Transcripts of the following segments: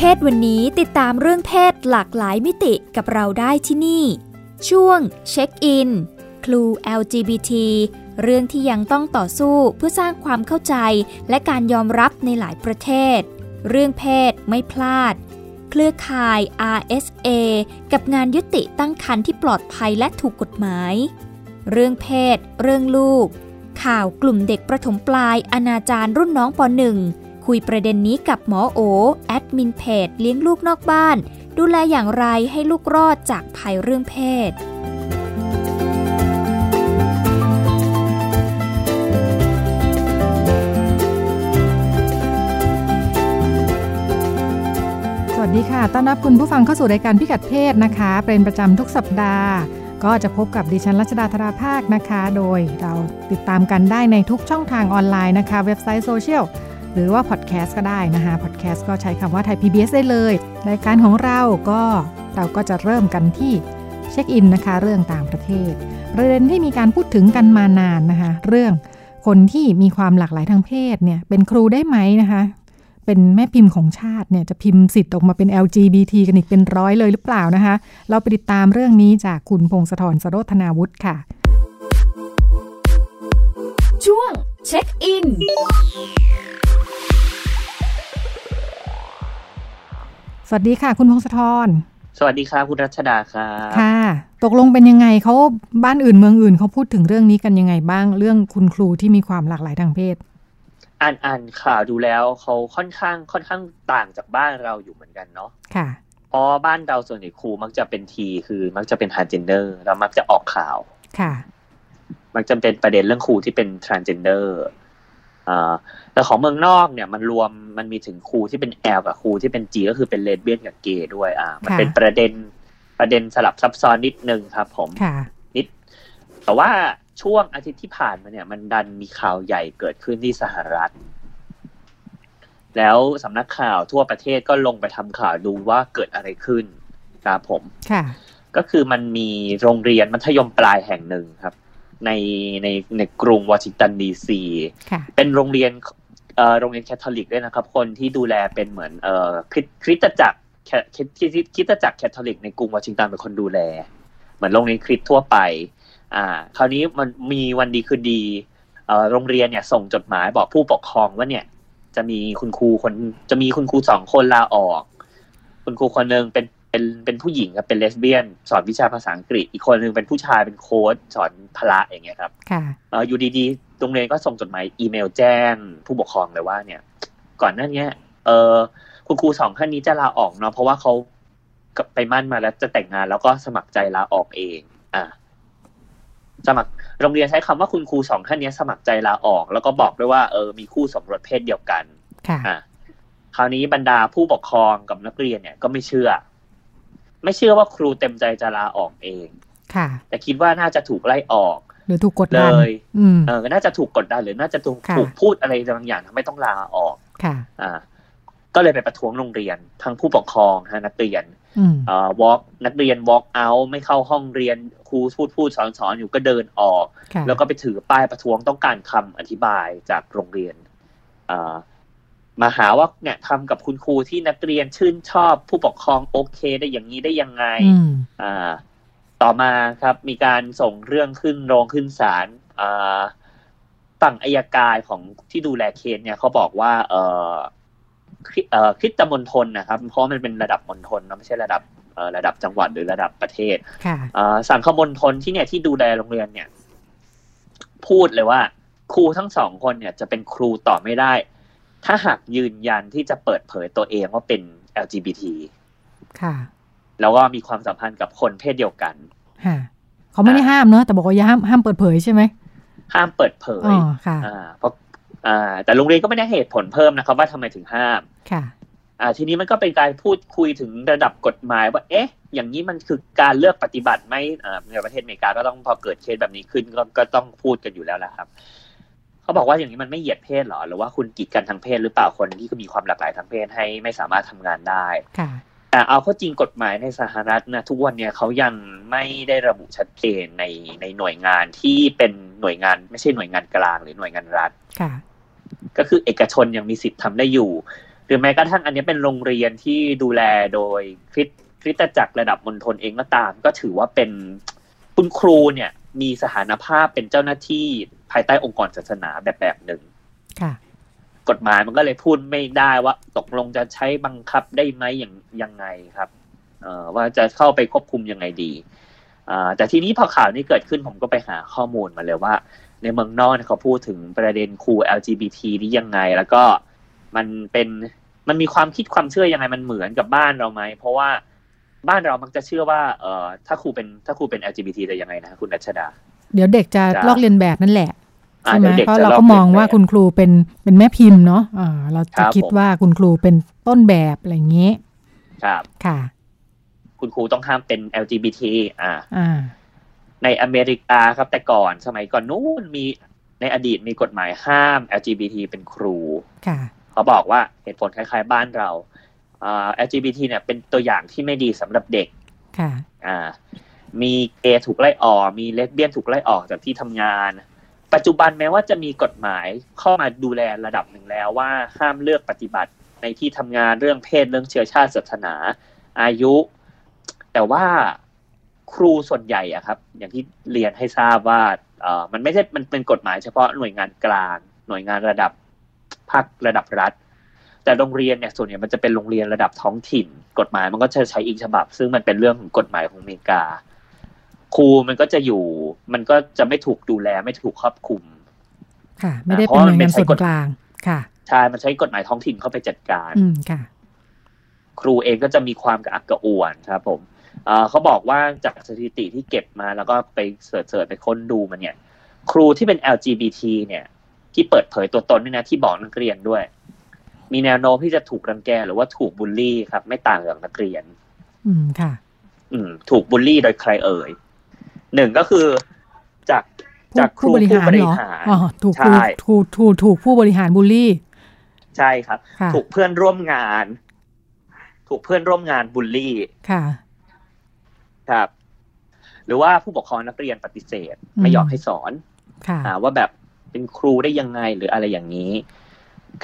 เพศวันนี้ติดตามเรื่องเพศหลากหลายมิติกับเราได้ที่นี่ ช่วงเช็คอินครู LGBT เรื่องที่ยังต้องต่อสู้เพื่อสร้างความเข้าใจและการยอมรับในหลายประเทศ เรื่องเพศไม่พลาด เครือข่าย RSA กับงานยุติตั้งครรภ์ที่ปลอดภัยและถูกกฎหมาย เรื่องเพศ เรื่องลูก ข่าวกลุ่มเด็กประถมปลายอนาจารรุ่นน้องป .1 คุยประเด็นนี้กับหมอโอแอดมินเพจเลี้ยงลูกนอกบ้าน ดูแลอย่างไรให้ลูกรอดจากภัยเรื่องเพศสวัสดีค่ะ ต้อนรับคุณผู้ฟังเข้าสู่รายการพิกัดเพศนะคะ เป็นประจำทุกสัปดาห์ ก็จะพบกับดิฉันรัชดาธราภาคนะคะ โดยเราติดตามกันได้ในทุกช่องทางออนไลน์นะคะ เว็บไซต์โซเชียล หรือว่าพอดแคสต์ก็ได้นะคะพอดแคสต์ก็ใช้คำว่าไทย PBS ได้เลย รายการของเราก็เราก็จะเริ่มกันที่เช็คอินนะคะ เรื่องต่างประเทศ ประเด็นที่มีการพูดถึงกันมานานนะคะ เรื่องคนที่มีความหลากหลายทางเพศเนี่ยเป็นครูได้ไหมนะคะ เป็นแม่พิมพ์ของชาติเนี่ยจะพิมพ์สิทธิ์ออกมาเป็น LGBT กันอีกเป็นร้อยเลยหรือเปล่านะคะ เราไปติดตามเรื่องนี้จากคุณพงศธรสโรธนาวุฒิค่ะ ช่วงเช็คอิน สวัสดีค่ะ คุณพงศธรสวัสดีครับคุณรัชดาครับค่ะ ตกลงเป็นยังไงเขาบ้านอื่นเมืองอื่นเขาพูดถึงเรื่องนี้กันยังไงบ้างเรื่องคุณครูที่มีความหลากหลายทางเพศ อ่านอ่านข่าวดูแล้วเขาค่อนข้างค่อนข้างต่างจากบ้านเราอยู่เหมือนกันเนาะค่ะเพราะบ้านเราส่วนใหญ่ครูมักจะเป็นทีคือมักจะเป็น transgender แล้วมักจะออกข่าวค่ะ มักจะเป็นประเด็นเรื่องครูที่เป็น transgender อ่า แต่ของเมืองนอกเนี่ยมันรวมมันมีถึงครูที่เป็น L กับครูที่เป็น G ก็คือเป็นเลสเบี้ยนกับเกย์ด้วยอ่ามันค่ะเป็นประเด็นประเด็นสลับซับซ้อนนิดนึงครับ ผมค่ะนิด แต่ว่าช่วงอาทิตย์ที่ผ่านมาเนี่ย มันดันมีข่าวใหญ่เกิดขึ้นที่สหรัฐ แล้วสำนักข่าวทั่วประเทศก็ลงไปทำข่าวดูว่าเกิดอะไรขึ้นครับผมค่ะก็คือมันมีโรงเรียนมัธยมปลายแห่งหนึ่งครับ ในในในกรุงวอชิงตันดีซีค่ะเป็นโรงเรียนเอ่อโรงเรียนแคทอลิกด้วยนะครับ คนที่ดูแลเป็นเหมือนเอ่อคริสคริสตจักรแคคริสคริสคริสตจักรแคทอลิกในกรุงวอชิงตันเป็นคนดูแล เหมือนโรงเรียนคริสต์ทั่วไป อ่า คราวนี้มันมีวันดีคืนดีเอ่อโรงเรียนเนี่ยส่งจดหมายบอกผู้ปกครองว่าเนี่ย จะมีคุณครูคนจะมีคุณครูสองคนลาออก คุณครูคนหนึ่งเป็น เป็นเป็นผู้หญิงครับเป็นเลสเบี้ยน สอนวิชาภาษาอังกฤษ อีกคนหนึ่งเป็นผู้ชายเป็นโค้ชสอนพละอย่างเงี้ยครับค่ะเอ่ออยู่ดีๆโรงเรียนก็ส่งจดหมายอีเมลแจ้ง ผู้ปกครองเลยว่าเนี่ย ก่อนหน้าเนี้ยเออคุณครูสองท่านนี้จะลาออกเนาะเพราะว่าเขาไปมั่นมาแล้วจะแต่งงานแล้วก็สมัครใจลาออกเอง อ่า สมัครโรงเรียนใช้คำว่าคุณครูสองท่านนี้สมัครใจลาออก แล้วก็บอกด้วยว่าเออมีคู่สมรสเพศเดียวกัน ค่ะอะคราวนี้บรรดาผู้ปกครองกับนักเรียนเนี่ยก็ไม่เชื่อ ไม่เชื่อว่าครูเต็มใจจะลาออกเอง ค่ะ แต่คิดว่าน่าจะถูกไล่ออก หรือถูกกดเลดันยอืมเออน่าจะถูกกดดันหรือน่าจะถูกค่ะถูกพูดอะไรบางอย่างทำให้ต้องลาออก ค่ะ อ่า ก็เลยไปประท้วงโรงเรียน ทั้งผู้ปกครองฮะนักเรียนอืมเอ่อ walk นักเรียน walk out ไม่เข้าห้องเรียนครูพูดพูดสอนสอนอยู่ก็เดินออกค่ะแล้วก็ไปถือป้ายประท้วงต้องการคำอธิบายจากโรงเรียนเอ่อ มาหาว่าเนี่ยทำกับคุณครูที่นักเรียนชื่นชอบผู้ปกครองโอเคได้อย่างนี้ได้ยังไงอืมอ่าต่อมาครับมีการส่งเรื่องขึ้นโรงขึ้นศาลอ่าฝั่งอายการของที่ดูแลเคสเนี่ยเขาบอกว่า เออคริเอ่อคริสตมณฑลนะครับ เพราะมันเป็นระดับมณฑลนะไม่ใช่ระดับเอ่อระดับจังหวัดหรือระดับประเทศค่ะอ่าสังคมณฑลที่เนี่ยที่ดูแลโรงเรียนเนี่ย พูดเลยว่า ครูทั้งสองคนเนี่ยจะเป็นครูต่อไม่ได้ ถ้าหากยืนยันที่จะเปิดเผยตัวเองว่าเป็น LGBT ค่ะ แล้วก็มีความสัมพันธ์กับคนเพศเดียวกันฮะเขาไม่ได้ห้ามเนอะแต่บอกว่าอย่าห้ามห้ามเปิดเผยใช่ไหมห้ามเปิดเผอ๋ยอค่ะอ่าเพราะอ่า แต่โรงเรียนก็ไม่ได้เหตุผลเพิ่มนะครับ ว่าทำไมถึงห้ามค่ะ อ่า ทีนี้มันก็เป็นการพูดคุยถึงระดับกฎหมายว่า เอ๊ะ อย่างนี้มันคือการเลือกปฏิบัติไหมในประเทศอเมริกาก็ต้องพอเกิดเคสแบบนี้ขึ้นก็ก็ต้องพูดกันอยู่แล้วแหละครับ เขาบอกว่าอย่างนี้มันไม่เหยียดเพศหรอ หรือว่าคุณกีดกันทางเพศหรือเปล่าคนที่ก็มีความหลากหลายทางเพศให้ไม่สามารถทำงานได้ค่ะแต่เอาเข้าจริงกฎหมายในสหรัฐนะทุกวันเนี่ยเขายังไม่ได้ระบุชัดเจนในในหน่วยงานที่เป็นหน่วยงาน ไม่ใช่หน่วยงานกลางหรือหน่วยงานรัฐค่ะ ก็คือเอกชนยังมีสิทธิ์ทำได้อยู่ หรือแม้กระทั่งอันนี้เป็นโรงเรียนที่ดูแลโดยคริสคริสตจักรระดับมณฑลเองก็ตาม ก็ถือว่าเป็นคุณครูเนี่ย มีสถานภาพเป็นเจ้าหน้าที่ภายใต้องค์กรศาสนาแบบแบบหนึ่งค่ะกฎหมายมันก็เลยพูดไม่ได้ว่า ตกลงจะใช้บังคับได้ไหมอย่างยังไงครับว่าจะเข้าไปควบคุมยังไงดีแต่ทีนี้พอข่าวนี้เกิดขึ้นผมก็ไปหาข้อมูลมาเลยว่า ในเมืองนอกเขาพูดถึงประเด็นครู LGBT นี้ยังไง แล้วก็มันเป็นมันมีความคิดความเชื่อยังไงมันเหมือนกับบ้านเราไหมเพราะว่า บ้านเรามักจะเชื่อว่าเออถ้าครูเป็นถ้าครูเป็น LGBT จะยังไงนะคุณรัชดา เดี๋ยวเด็กจะลอกเรียนแบบนั่นแหละใช่ไหมเพราะเราก็มองว่าคุณครูเป็นเป็นแม่พิมพ์เนาะอ่าเราจะคิดว่าคุณครูเป็นต้นแบบอะไรอย่างนี้ ครับค่ะ คุณครูต้องห้ามเป็น LGBT อ่าอ่า ในอเมริกาครับแต่ก่อนสมัยก่อนนู้นมีในอดีตมีกฎหมายห้าม LGBT เป็นครู ค่ะ เขาบอกว่าเหตุผลคล้ายๆบ้านเราอ่า LGBT เนี่ยเป็นตัวอย่างที่ไม่ดีสำหรับเด็กค่ะอ่ามีเกย์ถูกไล่ออก มีเลสเบี้ยนถูกไล่ออกจากที่ทำงาน ปัจจุบันแม้ว่าจะมีกฎหมายเข้ามาดูแลระดับหนึ่งแล้วว่าห้ามเลือกปฏิบัติในที่ทำงานเรื่องเพศเรื่องเชื้อชาติศาสนา อายุ แต่ว่าครูส่วนใหญ่อะครับ อย่างที่เรียนให้ทราบว่าเออมันไม่ใช่มันเป็นกฎหมายเฉพาะหน่วยงานกลาง หน่วยงานระดับภาคระดับรัฐ แต่โรงเรียนเนี่ยส่วนใหญ่มันจะเป็นโรงเรียนระดับท้องถิ่น กฎหมายมันก็จะใช้อีกฉบับ ซึ่งมันเป็นเรื่องของกฎหมายของอเมริกา ครูมันก็จะอยู่ มันก็จะไม่ถูกดูแลไม่ถูกครอบคุม ค่ะ ไม่ได้เป็นหน่วยงานส่วนกลางค่ะใช่มันใช้กฎหมายท้องถิ่นเข้าไปจัดการ อืมค่ะ ครูเองก็จะมีความกระอักกระอ่วนครับ ผมเขาบอกว่าจากสถิติที่เก็บมาแล้วก็ไปเสิร์ชไปค้นดูมันเนี่ย ครูที่เป็น LGBT เนี่ย ที่เปิดเผยตัวตนนี่นะที่บอกนักเรียนด้วย มีแนวโน้มที่จะถูกรังแกหรือว่าถูกบูลลี่ครับ ไม่ต่างจากนักเรียน อืมค่ะ อืม ถูกบูลลี่โดยใครเอ่ยหนึ่งก็คือจากจากครูผู้บริหารถูกถูกถูกถูกผู้บริหารบูลลี่ ใช่ครับ ถูกเพื่อนร่วมงาน ถูกเพื่อนร่วมงานบูลลี่ค่ะ ครับ หรือว่าผู้ปกครองนักเรียนปฏิเสธ ไม่ยอมให้สอนค่ะว่าแบบเป็นครูได้ยังไงหรืออะไรอย่างนี้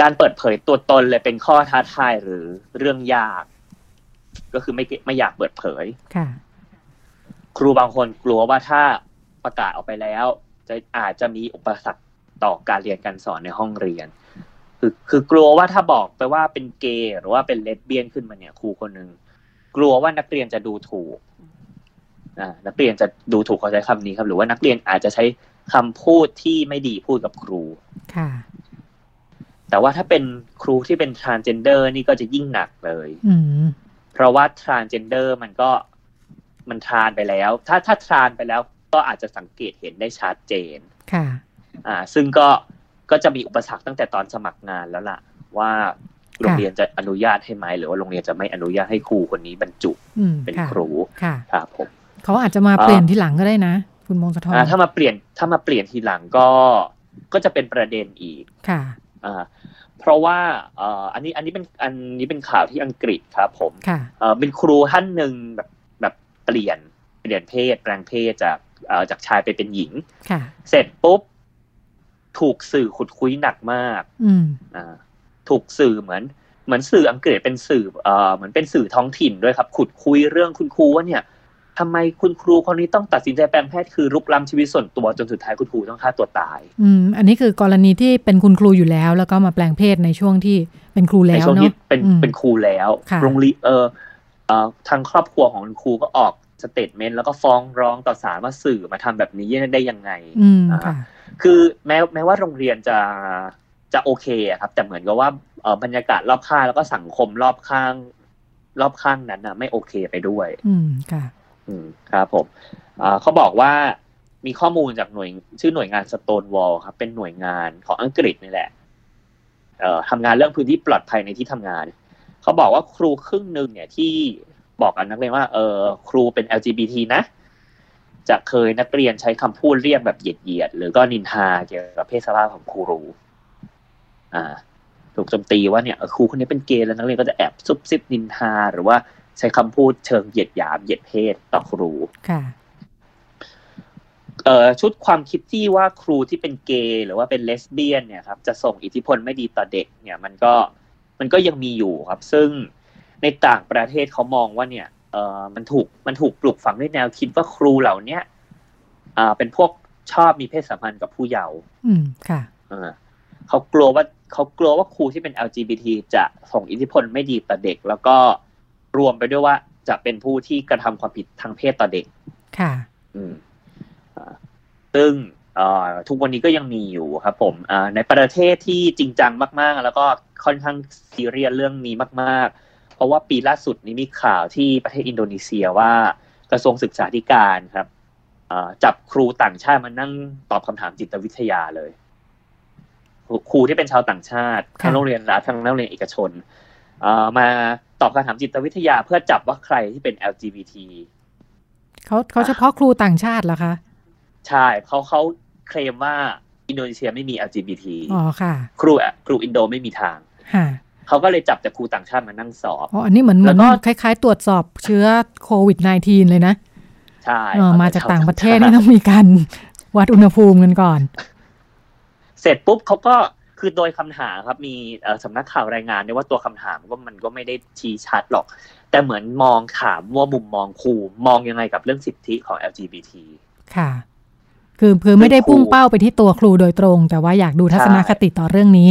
การเปิดเผยตัวตนเลยเป็นข้อท้าทายหรือเรื่องยาก ก็คือไม่ไม่อยากเปิดเผยค่ะ ครูบางคนกลัวว่าถ้าประกาศออกไปแล้ว จะอาจจะมีอุปสรรคต่อการเรียนการสอนในห้องเรียน คือคือกลัวว่าถ้าบอกไปว่าเป็นเกย์หรือว่าเป็นเลสเบี้ยนขึ้นมาเนี่ย ครูคนหนึ่งกลัวว่านักเรียนจะดูถูกอ่านักเรียนจะดูถูกเขาใช้คำนี้ครับ หรือว่านักเรียนอาจจะใช้คำพูดที่ไม่ดีพูดกับครู ค่ะ แต่ว่าถ้าเป็นครูที่เป็น transgender นี่ก็จะยิ่งหนักเลยอืเพราะว่า transgender มันก็มันทานไปแล้ว ถ้าถ้าทานไปแล้วก็อาจจะสังเกตเห็นได้ชัดเจน ค่ะ อ่า ซึ่งก็ก็จะมีอุปสรรคตั้งแต่ตอนสมัครงานแล้วล่ะ ว่าโรงเรียนจะอนุญาตให้ไหมหรือว่าโรงเรียนจะไม่อนุญาตให้ครูคนนี้บรรจุเป็นครูค่ะครับผมเขาอาจจะมาเปลี่ยนทีหลังก็ได้นะ คุณมงคลทองถ้ามาเปลี่ยนถ้ามาเปลี่ยนทีหลังก็ก็จะเป็นประเด็นอีกค่ะ อ่าเพราะว่าเอ่ออันนี้อันนี้เป็นอันนี้เป็นข่าวที่อังกฤษครับผมค่ะเอ่อเป็นครูท่านหนึ่งแบบแบบเปลี่ยนเปลี่ยนเพศแปลงเพศจากเอ่อจากชายไปเป็นหญิงค่ะเสร็จปุ๊บถูกสื่อขุดคุยหนักมากอืมอ่าถูกสื่อเหมือนเหมือนสื่ออังกฤษเป็นสื่อเอ่อเหมือนเป็นสื่อท้องถิ่นด้วยครับ ขุดคุยเรื่องคุณครูว่าเนี่ย ทำไมคุณครูคนนี้ต้องตัดสินใจแปลงเพศคือรุกล้ำชีวิตส่วนตัวจนสุดท้ายคุณครูต้องฆ่าตัวตาย อืม อันนี้คือกรณีที่เป็นคุณครูอยู่แล้ว แล้วก็มาแปลงเพศในช่วงที่เป็นครูแล้วเนาะในช่วงที่เป็นเป็นครูแล้วโรงเรียนเออทางครอบครัวของคุณครูก็ออก statement แล้วก็ฟ้องร้องต่อศาลว่าสื่อมาทำแบบนี้ได้ยังไงคือแม้แม้ว่าโรงเรียนจะจะโอเคครับ แต่เหมือนกับว่าบรรยากาศรอบข้างแล้วก็สังคมรอบข้าง รอบข้างนั้นนะไม่โอเคไปด้วย อืมค่ะ อืมครับผมเขาบอกว่ามีข้อมูลจากหน่วยชื่อหน่วยงาน Stonewall ครับ เป็นหน่วยงานของอังกฤษนี่แหละเอ่อทำงานเรื่องพื้นที่ปลอดภัยในที่ทำงาน เขาบอกว่าครูครึ่งหนึ่งเนี่ยที่บอกกับนักเรียนว่าเออครูเป็น LGBT นะ จะเคยนักเรียนใช้คำพูดเรียกแบบเหยียดเหยีหรือก็นินทาเกี่ยวกับเพศสภาพของครู อ่า ถูกโจมตีว่าเนี่ยครูคนนี้เป็นเกย์แล้วนักเรียนก็จะแอบซุบซิบนินทาหรือว่า ใช้คำพูดเชิงเหยียดหยามเหยียดเพศต่อครูค่ะเอ่อชุดความคิดที่ว่าครูที่เป็นเกย์หรือว่าเป็นเลสเบี้ยนเนี่ยครับจะส่งอิทธิพลไม่ดีต่อเด็ก เนี่ย มันก็มันก็ยังมีอยู่ครับ ซึ่งในต่างประเทศเขามองว่าเนี่ยเอ่อมันถูกมันถูกปลูกฝังด้วยแนวคิดว่าครูเหล่าเนี้ยอ่าเป็นพวกชอบมีเพศสัมพันธ์กับผู้เยาว์อืมค่ะเออเขากลัวว่าเขากลัวว่าครูที่เป็น LGBT จะส่งอิทธิพลไม่ดีต่อเด็ก แล้วก็ รวมไปด้วยว่าจะเป็นผู้ที่กระทำความผิดทางเพศต่อเด็ก ค่ะ อืมอ่าซึ่งเอ่อทุกวันนี้ก็ยังมีอยู่ครับผมอ่าในประเทศที่จริงจังมาก ๆ แล้วก็ค่อนข้างซีเรียสเรื่องนี้มาก ๆ เพราะว่าปีล่าสุดนี้มีข่าวที่ประเทศอินโดนีเซียว่ากระทรวงศึกษาธิการครับอ่าจับครูต่างชาติมานั่งตอบคำถามจิตวิทยาเลย ครูที่เป็นชาวต่างชาติทั้งโรงเรียนรัฐทั้งโรงเรียนเอกชนเอ่อ มาตอบคำถามจิตวิทยาเพื่อจับว่าใครที่เป็น LGBT เขาเขาเฉพาะครูต่างชาติเหรอคะ ใช่เขาเขาเคลมว่าอินโดนีเซียไม่มี LGBT อ๋อค่ะ ครูครูอินโดไม่มีทางค่ะเขาก็เลยจับแต่ครูต่างชาติมานั่งสอบอ๋ออันนี้เหมือนเหมือนแล้วก็คล้ายๆ ตรวจสอบเชื้อโควิด -19 เลยนะใช่เออมาจากต่างประเทศชนี่วต้องมีการวัดอุณหภูมิกันก่อน เสร็จปุ๊บเขาก็ คือโดยคำถามครับมีเอ่อสำนักข่าวรายงานเนี่ยว่าตัวคำถามก็มันก็ไม่ได้ชี้ชัดหรอก แต่เหมือนมองถามว่ามุมมองครูมองยังไงกับเรื่องสิทธิของ LGBT ค่ะ คือคือไม่ได้ซึ่งครูพุ่งเป้าไปที่ตัวครูโดยตรง แต่ว่าอยากดูทัศนคติต่อเรื่องนี้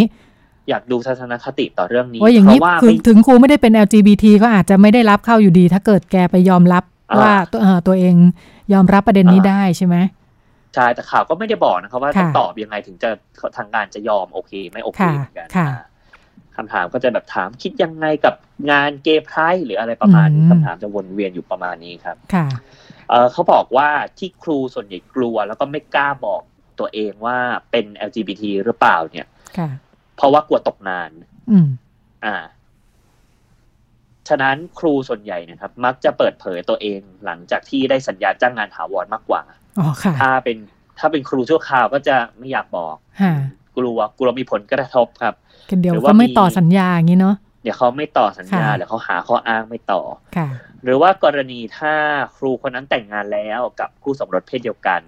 อยากดูทัศนคติต่อเรื่องนี้ว่าอย่างเพนี้ราะว่าคือไม่ถึงครูไม่ได้เป็น LGBT ก็อาจจะไม่ได้รับเข้าอยู่ดี ถ้าเกิดแกไปยอมรับอ่าว่าตัวเอ่อตัวเองยอมรับประเด็นนี้อ่าได้ใช่ไหม ใช่แต่ข่าวก็ไม่ได้บอกนะครับว่าค่ะต้องตอบยังไงถึงจะทางการจะยอมโอเคไม่โอเคค่ะเหมือนกันค่ะอ่าคำถามก็จะแบบถามคิดยังไงกับงานเกย์ไพร์หรืออะไรประมาณนี้อืมคำถามจะวนเวียนอยู่ประมาณนี้ครับค่ะเออเขาบอกว่าที่ครูส่วนใหญ่กลัว แล้วก็ไม่กล้าบอกตัวเองว่าเป็น LGBT หรือเปล่าเนี่ยค่ะเพราะว่ากลัวตกงานอืมอ่า ฉะนั้นครูส่วนใหญ่เนะครับ มักจะเปิดเผยตัวเองหลังจากที่ได้สัญญาจ้างงานถาวรมากกว่าอ๋อค่ะ ถ้าเป็นถ้าเป็นครูชั่วคราวก็จะไม่อยากบอกค่ะกลัวกลัวมีผลกระทบครับกันเดี๋ยวหรือว่าก็ไม่มีต่อสัญญาอย่างนี้เนาะเดี๋ยวเขาไม่ต่อสัญญาค่ะเดี๋ยวเขาหาข้ออ้างไม่ต่อค่ะหรือว่ากรณีถ้าครูคนนั้นแต่งงานแล้วกับคู่สมรสเพศเดียวกัน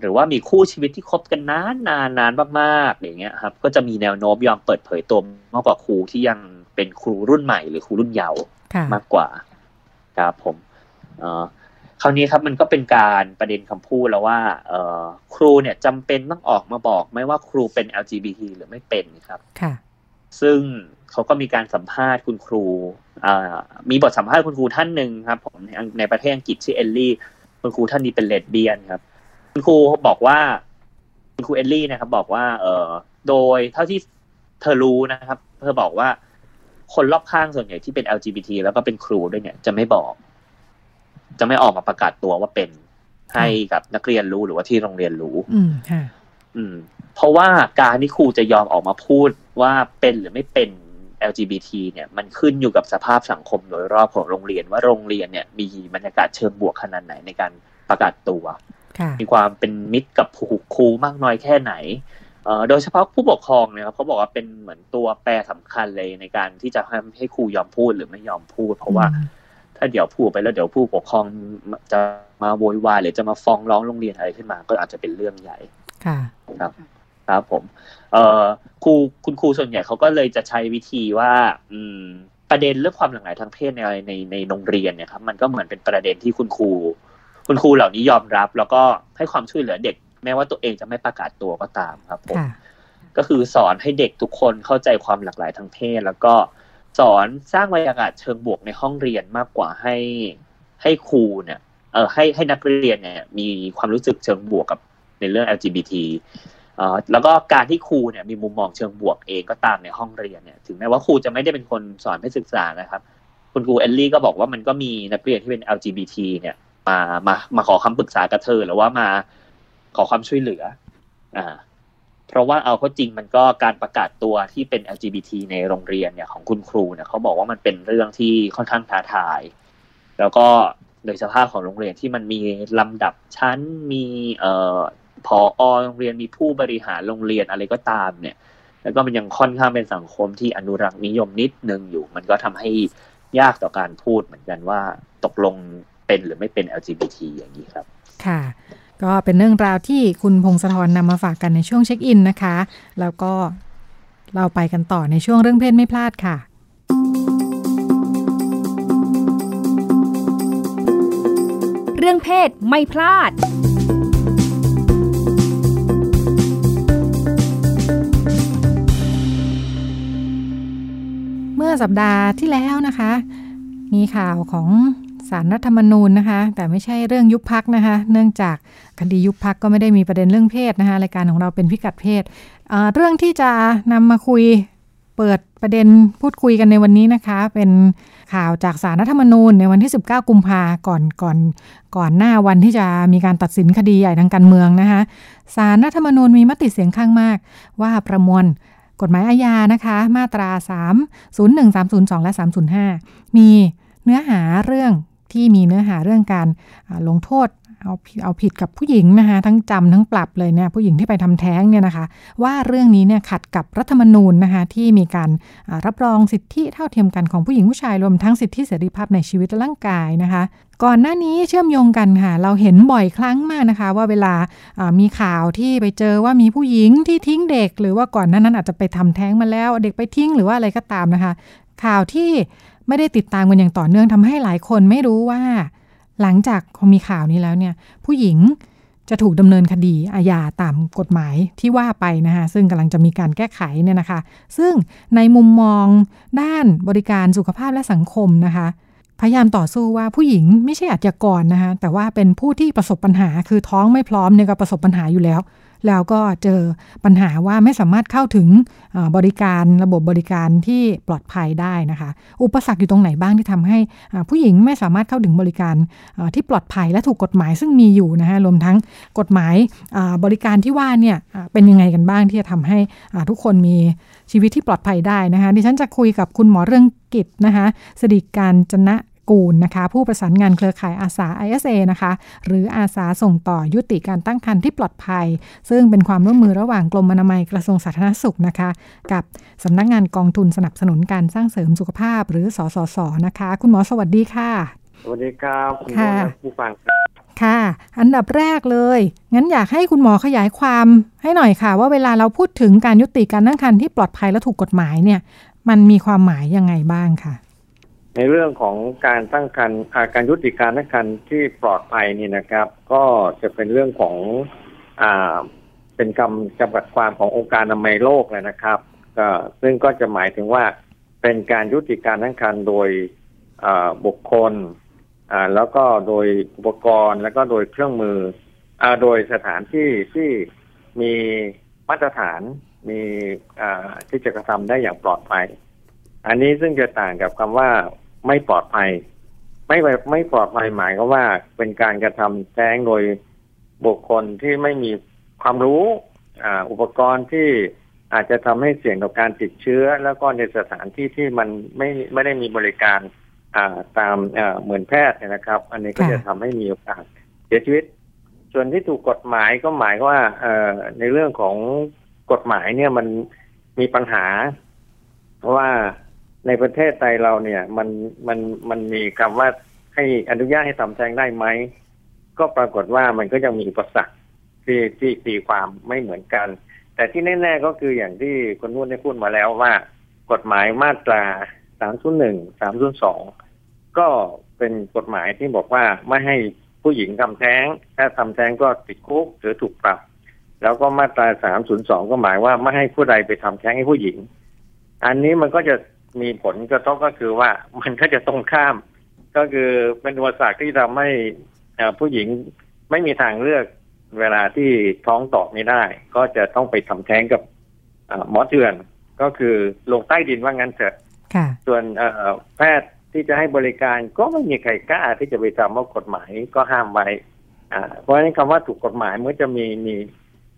หรือว่ามีคู่ชีวิตที่คบกันนานนานนานมากๆอย่างเงี้ยครับ ก็จะมีแนวโน้มยอมเปิดเผยตัวมากกว่าครูที่ยังเป็นครูรุ่นใหม่หรือครูรุ่นเยาว์ค่ะมากกว่าครับผมเอ่อ คราวนี้ครับมันก็เป็นการประเด็นคำพูดแล้วว่าเอ่อครูเนี่ยจำเป็นต้องออกมาบอกไหมว่าครูเป็น LGBT หรือไม่เป็นครับค่ะ ซึ่งเขาก็มีการสัมภาษณ์คุณครูอ่ามีบทสัมภาษณ์คุณครูท่านหนึ่งครับ ผมในในประเทศอังกฤษชื่อเอลลี่ คุณครูท่านนี้เป็นเลสเบี้ยนครับ คุณครูบอกว่า คุณครูเอลลี่นะครับ บอกว่า เออโดยเท่าที่เธอรู้นะครับ เธอบอกว่าคนรอบข้างส่วนใหญ่ที่เป็น LGBT แล้วก็เป็นครูด้วยเนี่ยจะไม่บอก จะไม่ออกมาประกาศตัวว่าเป็นให้กับนักเรียนรู้หรือว่าที่โรงเรียนรู้ อืมค่ะ อืม เพราะว่าการที่ครูจะยอมออกมาพูดว่าเป็นหรือไม่เป็น LGBT เนี่ยมันขึ้นอยู่กับสภาพสังคมโดยรอบของโรงเรียน ว่าโรงเรียนเนี่ย มีบรรยากาศเชิงบวกขนาดไหนในการประกาศตัวค่ะมีความเป็นมิตรกับครูมากน้อยแค่ไหนเอ่อโดยเฉพาะผู้ปกครองเนี่ยครับเขาบอกว่าเป็นเหมือนตัวแปรสำคัญเลยในการที่จะให้ให้ครูยอมพูดหรือไม่ยอมพูด เพราะว่า ถ้าเดี๋ยวพูดไปแล้วเดี๋ยวผู้ปกครองจะมาโวยวายหรือจะมาฟ้องร้องโรงเรียนอะไรขึ้นมา ก็อาจจะเป็นเรื่องใหญ่ค่ะครับครับผม เอ่อครูคุณครูส่วนใหญ่เขาก็เลยจะใช้วิธีว่า อืม ประเด็นเรื่องความหลากหลายทางเพศในในในโรงเรียนเนี่ยครับ มันก็เหมือนเป็นประเด็นที่คุณครู คุณครูเหล่านี้ยอมรับ แล้วก็ให้ความช่วยเหลือเด็ก แม้ว่าตัวเองจะไม่ประกาศตัวก็ตามครับผมค่ะก็คือสอนให้เด็กทุกคนเข้าใจความหลากหลายทางเพศ แล้วก็ สอนสร้างบรรยากาศเชิงบวกในห้องเรียนมากกว่าให้ให้ครูเนี่ยเออให้ให้นักเรียนเนี่ยมีความรู้สึกเชิงบวกกับในเรื่อง LGBT เอ่อแล้วก็การที่ครูเนี่ยมีมุมมองเชิงบวกเองก็ตามในห้องเรียนเนี่ยถึงแม้ว่าครูจะไม่ได้เป็นคนสอนให้ศึกษานะครับ คุณครูเอลลี่ก็บอกว่ามันก็มีนักเรียนที่เป็น LGBT เนี่ยมามามาขอคำปรึกษากับเธอหรือว่ามาขอความช่วยเหลือ อ่า เพราะว่าเอาเข้าจริงมันก็การประกาศตัวที่เป็น LGBT ในโรงเรียนเนี่ยของคุณครูเนี่ยเขาบอกว่ามันเป็นเรื่องที่ค่อนข้างท้าทาย แล้วก็โดยสภาพของโรงเรียนที่มันมีลำดับชั้นมีเอ่อพออโรงเรียนมีผู้บริหารโรงเรียนอะไรก็ตามเนี่ย แล้วก็มันยังค่อนข้างเป็นสังคมที่อนุรักษ์นิยมนิดนึงอยู่ มันก็ทำให้ยากต่อการพูดเหมือนกันว่าตกลงเป็นหรือไม่เป็น LGBT อย่างนี้ครับ ค่ะ ก็เป็นเรื่องราวที่คุณพงศธรนำมาฝากกันในช่วงเช็คอินนะคะ แล้วก็เราไปกันต่อในช่วงเรื่องเพศไม่พลาดค่ะ เรื่องเพศไม่พลาดเมื่อสัปดาห์ที่แล้วนะคะ มีข่าวของ สารรัฐธรรมนูญนะคะ แต่ไม่ใช่เรื่องยุบพักนะคะ เนื่องจากคดียุบพักก็ไม่ได้มีประเด็นเรื่องเพศนะคะรายการของเราเป็นพิกัดเพศเเรื่องที่จะนำมาคุยเปิดประเด็นพูดคุยกันในวันนี้นะคะ เป็นข่าวจากสารรัฐธรรมนูญในวันที่ 19 กุมภาก่อนก่อนก่อนหน้าวันที่จะมีการตัดสินคดีใหญ่ทางการเมืองนะคะสารรัฐธรรมนูญมีมติเสียงข้างมาก ว่าประมวลกฎหมายอาญานะคะ มาตรา 301 302 และ 305 มีเนื้อหาเรื่อง ที่มีเนื้อหาเรื่องการลงโทษเอาเอาผิดกับผู้หญิงนะคะทั้งจำทั้งปรับเลยเนี่ยผู้หญิงที่ไปทำแท้งเนี่ยนะคะ ว่าเรื่องนี้เนี่ยขัดกับรัฐธรรมนูญนะคะที่มีการรับรองสิทธิเท่าเทียมกันของผู้หญิงผู้ชายรวมทั้งสิทธิเสรีภาพในชีวิตและร่างกายนะคะ ก่อนหน้านี้เชื่อมโยงกันค่ะ เราเห็นบ่อยครั้งมากนะคะ ว่าเวลามีข่าวที่ไปเจอว่ามีผู้หญิงที่ทิ้งเด็ก หรือว่าก่อนหน้านั้นอาจจะไปทำแท้งมาแล้วเด็กไปทิ้งหรือว่าอะไรก็ตามนะคะ ข่าวที่ ไม่ได้ติดตามกันอย่างต่อเนื่องทำให้หลายคนไม่รู้ว่า หลังจากมีข่าวนี้แล้วเนี่ย ผู้หญิงจะถูกดำเนินคดีอาญาตามกฎหมายที่ว่าไปนะคะซึ่งกำลังจะมีการแก้ไขเนี่ยนะคะ ซึ่งในมุมมองด้านบริการสุขภาพและสังคมนะคะ พยายามต่อสู้ว่าผู้หญิงไม่ใช่อาชญากรนะคะแต่ว่าเป็นผู้ที่ประสบปัญหาคือท้องไม่พร้อมเนี่ยก็ประสบปัญหาอยู่แล้ว แล้วก็เจอปัญหาว่าไม่สามารถเข้าถึงบริการระบบบริการที่ปลอดภัยได้นะคะ อุปสรรคอยู่ตรงไหนบ้างที่ทำให้ผู้หญิงไม่สามารถเข้าถึงบริการที่ปลอดภัยและถูกกฎหมายซึ่งมีอยู่นะคะรวมทั้งกฎหมายบริการที่ว่าเนี่ยเป็นยังไงกันบ้างที่จะทำให้ทุกคนมีชีวิตที่ปลอดภัยได้นะคะดิฉันจะคุยกับคุณหมอเรื่องกิจนะคะสดิการจนะ กูลนะคะ ผู้ประสานงานเครือข่ายอาสา ISA นะคะ หรืออาสาส่งต่อยุติการตั้งครรภ์ที่ปลอดภัย ซึ่งเป็นความร่วมมือระหว่างกรมอนามัยกระทรวงสาธารณสุขนะคะ กับสำนักงงานกองทุนสนับสนุนการสร้างเสริมสุขภาพ หรือสสสนะคะ คุณหมอสวัสดีค่ะ สวัสดีครับคุณหมอผู้ฟังค่ะ อันดับแรกเลย งั้นอยากให้คุณหมอขยายความให้หน่อยค่ะ ว่าเวลาเราพูดถึงการยุติการตั้งครรภ์ที่ปลอดภัยและถูกกฎหมายเนี่ย มันมีความหมายยังไงบ้างค่ะ ในเรื่องของการตั้งครรภ์การยุติการตั้งครรภ์ที่ปลอดภัยนี่นะครับ ก็จะเป็นเรื่องของอ่าเป็นคำจำกัดความขององค์การอนามัยโลกเลยนะครับก็ซึ่งก็จะหมายถึงว่าเป็นการยุติการตั้งครรภ์โดยบุคคลแล้วก็โดยอุปกรณ์แล้วก็โดยเครื่องมืออโดยสถานที่ที่มีมาตรฐานมีที่จะกระทำได้อย่างปลอดภัย อันนี้ซึ่งจะต่างกับคำว่า ไม่ปลอดภัย ไม่ไม่ปลอดภัยหมายก็ว่าเป็นการกระทำแท้งโดยบุคคลที่ไม่มีความรู้ออุปกรณ์ที่อาจจะทำให้เสี่ยงต่อการติดเชื้อ แล้วก็ในสถานที่ที่มันไม่ไม่ได้มีบริการอ่าตามเหมือนแพทย์นะครับ อันนี้ก็จะทำให้มีโอกาสเสียชีวิต ส่วนที่ถูกกฎหมายก็หมายว่าอในเรื่องของกฎหมายเนี่ยมันมีปัญหา เพราะว่า ในประเทศไทยเราเนี่ย มันมันมันมีคำว่าให้อนุญาตให้ทำแท้งได้ไหมก็ปรากฏว่ามันก็ยังมีอุปสรรคที่ที่ตีความไม่เหมือนกัน แต่ที่แน่ ๆ ก็คืออย่างที่คนนู้นได้พูดมาแล้วว่า กฎหมายมาตราสามศูนย์หนึ่งสามศูนย์สองก็เป็นกฎหมายที่บอกว่าไม่ให้ผู้หญิงทำแท้ง ถ้าทำแท้งก็ติดคุกหรือถูกปรับ แล้วก็มาตราสามศูนย์สองก็หมายว่าไม่ให้ผู้ใดไปทำแท้งให้ผู้หญิง อันนี้มันก็จะ มีผลกระทบก็คือว่ามันก็จะตรงข้าม ก็คือเป็นอุปสรรคที่ทำให้ผู้หญิงไม่มีทางเลือกเวลาที่ท้องตอบไม่ได้ ก็จะต้องไปทำแท้งกับหมอเถื่อนก็คือลงใต้ดินว่างั้นเถอะส่วนแพทย์ที่จะให้บริการก็ไม่มีใครกล้าที่จะไปทำเพราะกฎหมายก็ห้ามไว้เพราะฉะนั้นคำว่าถูกกฎหมายมันจะมีมี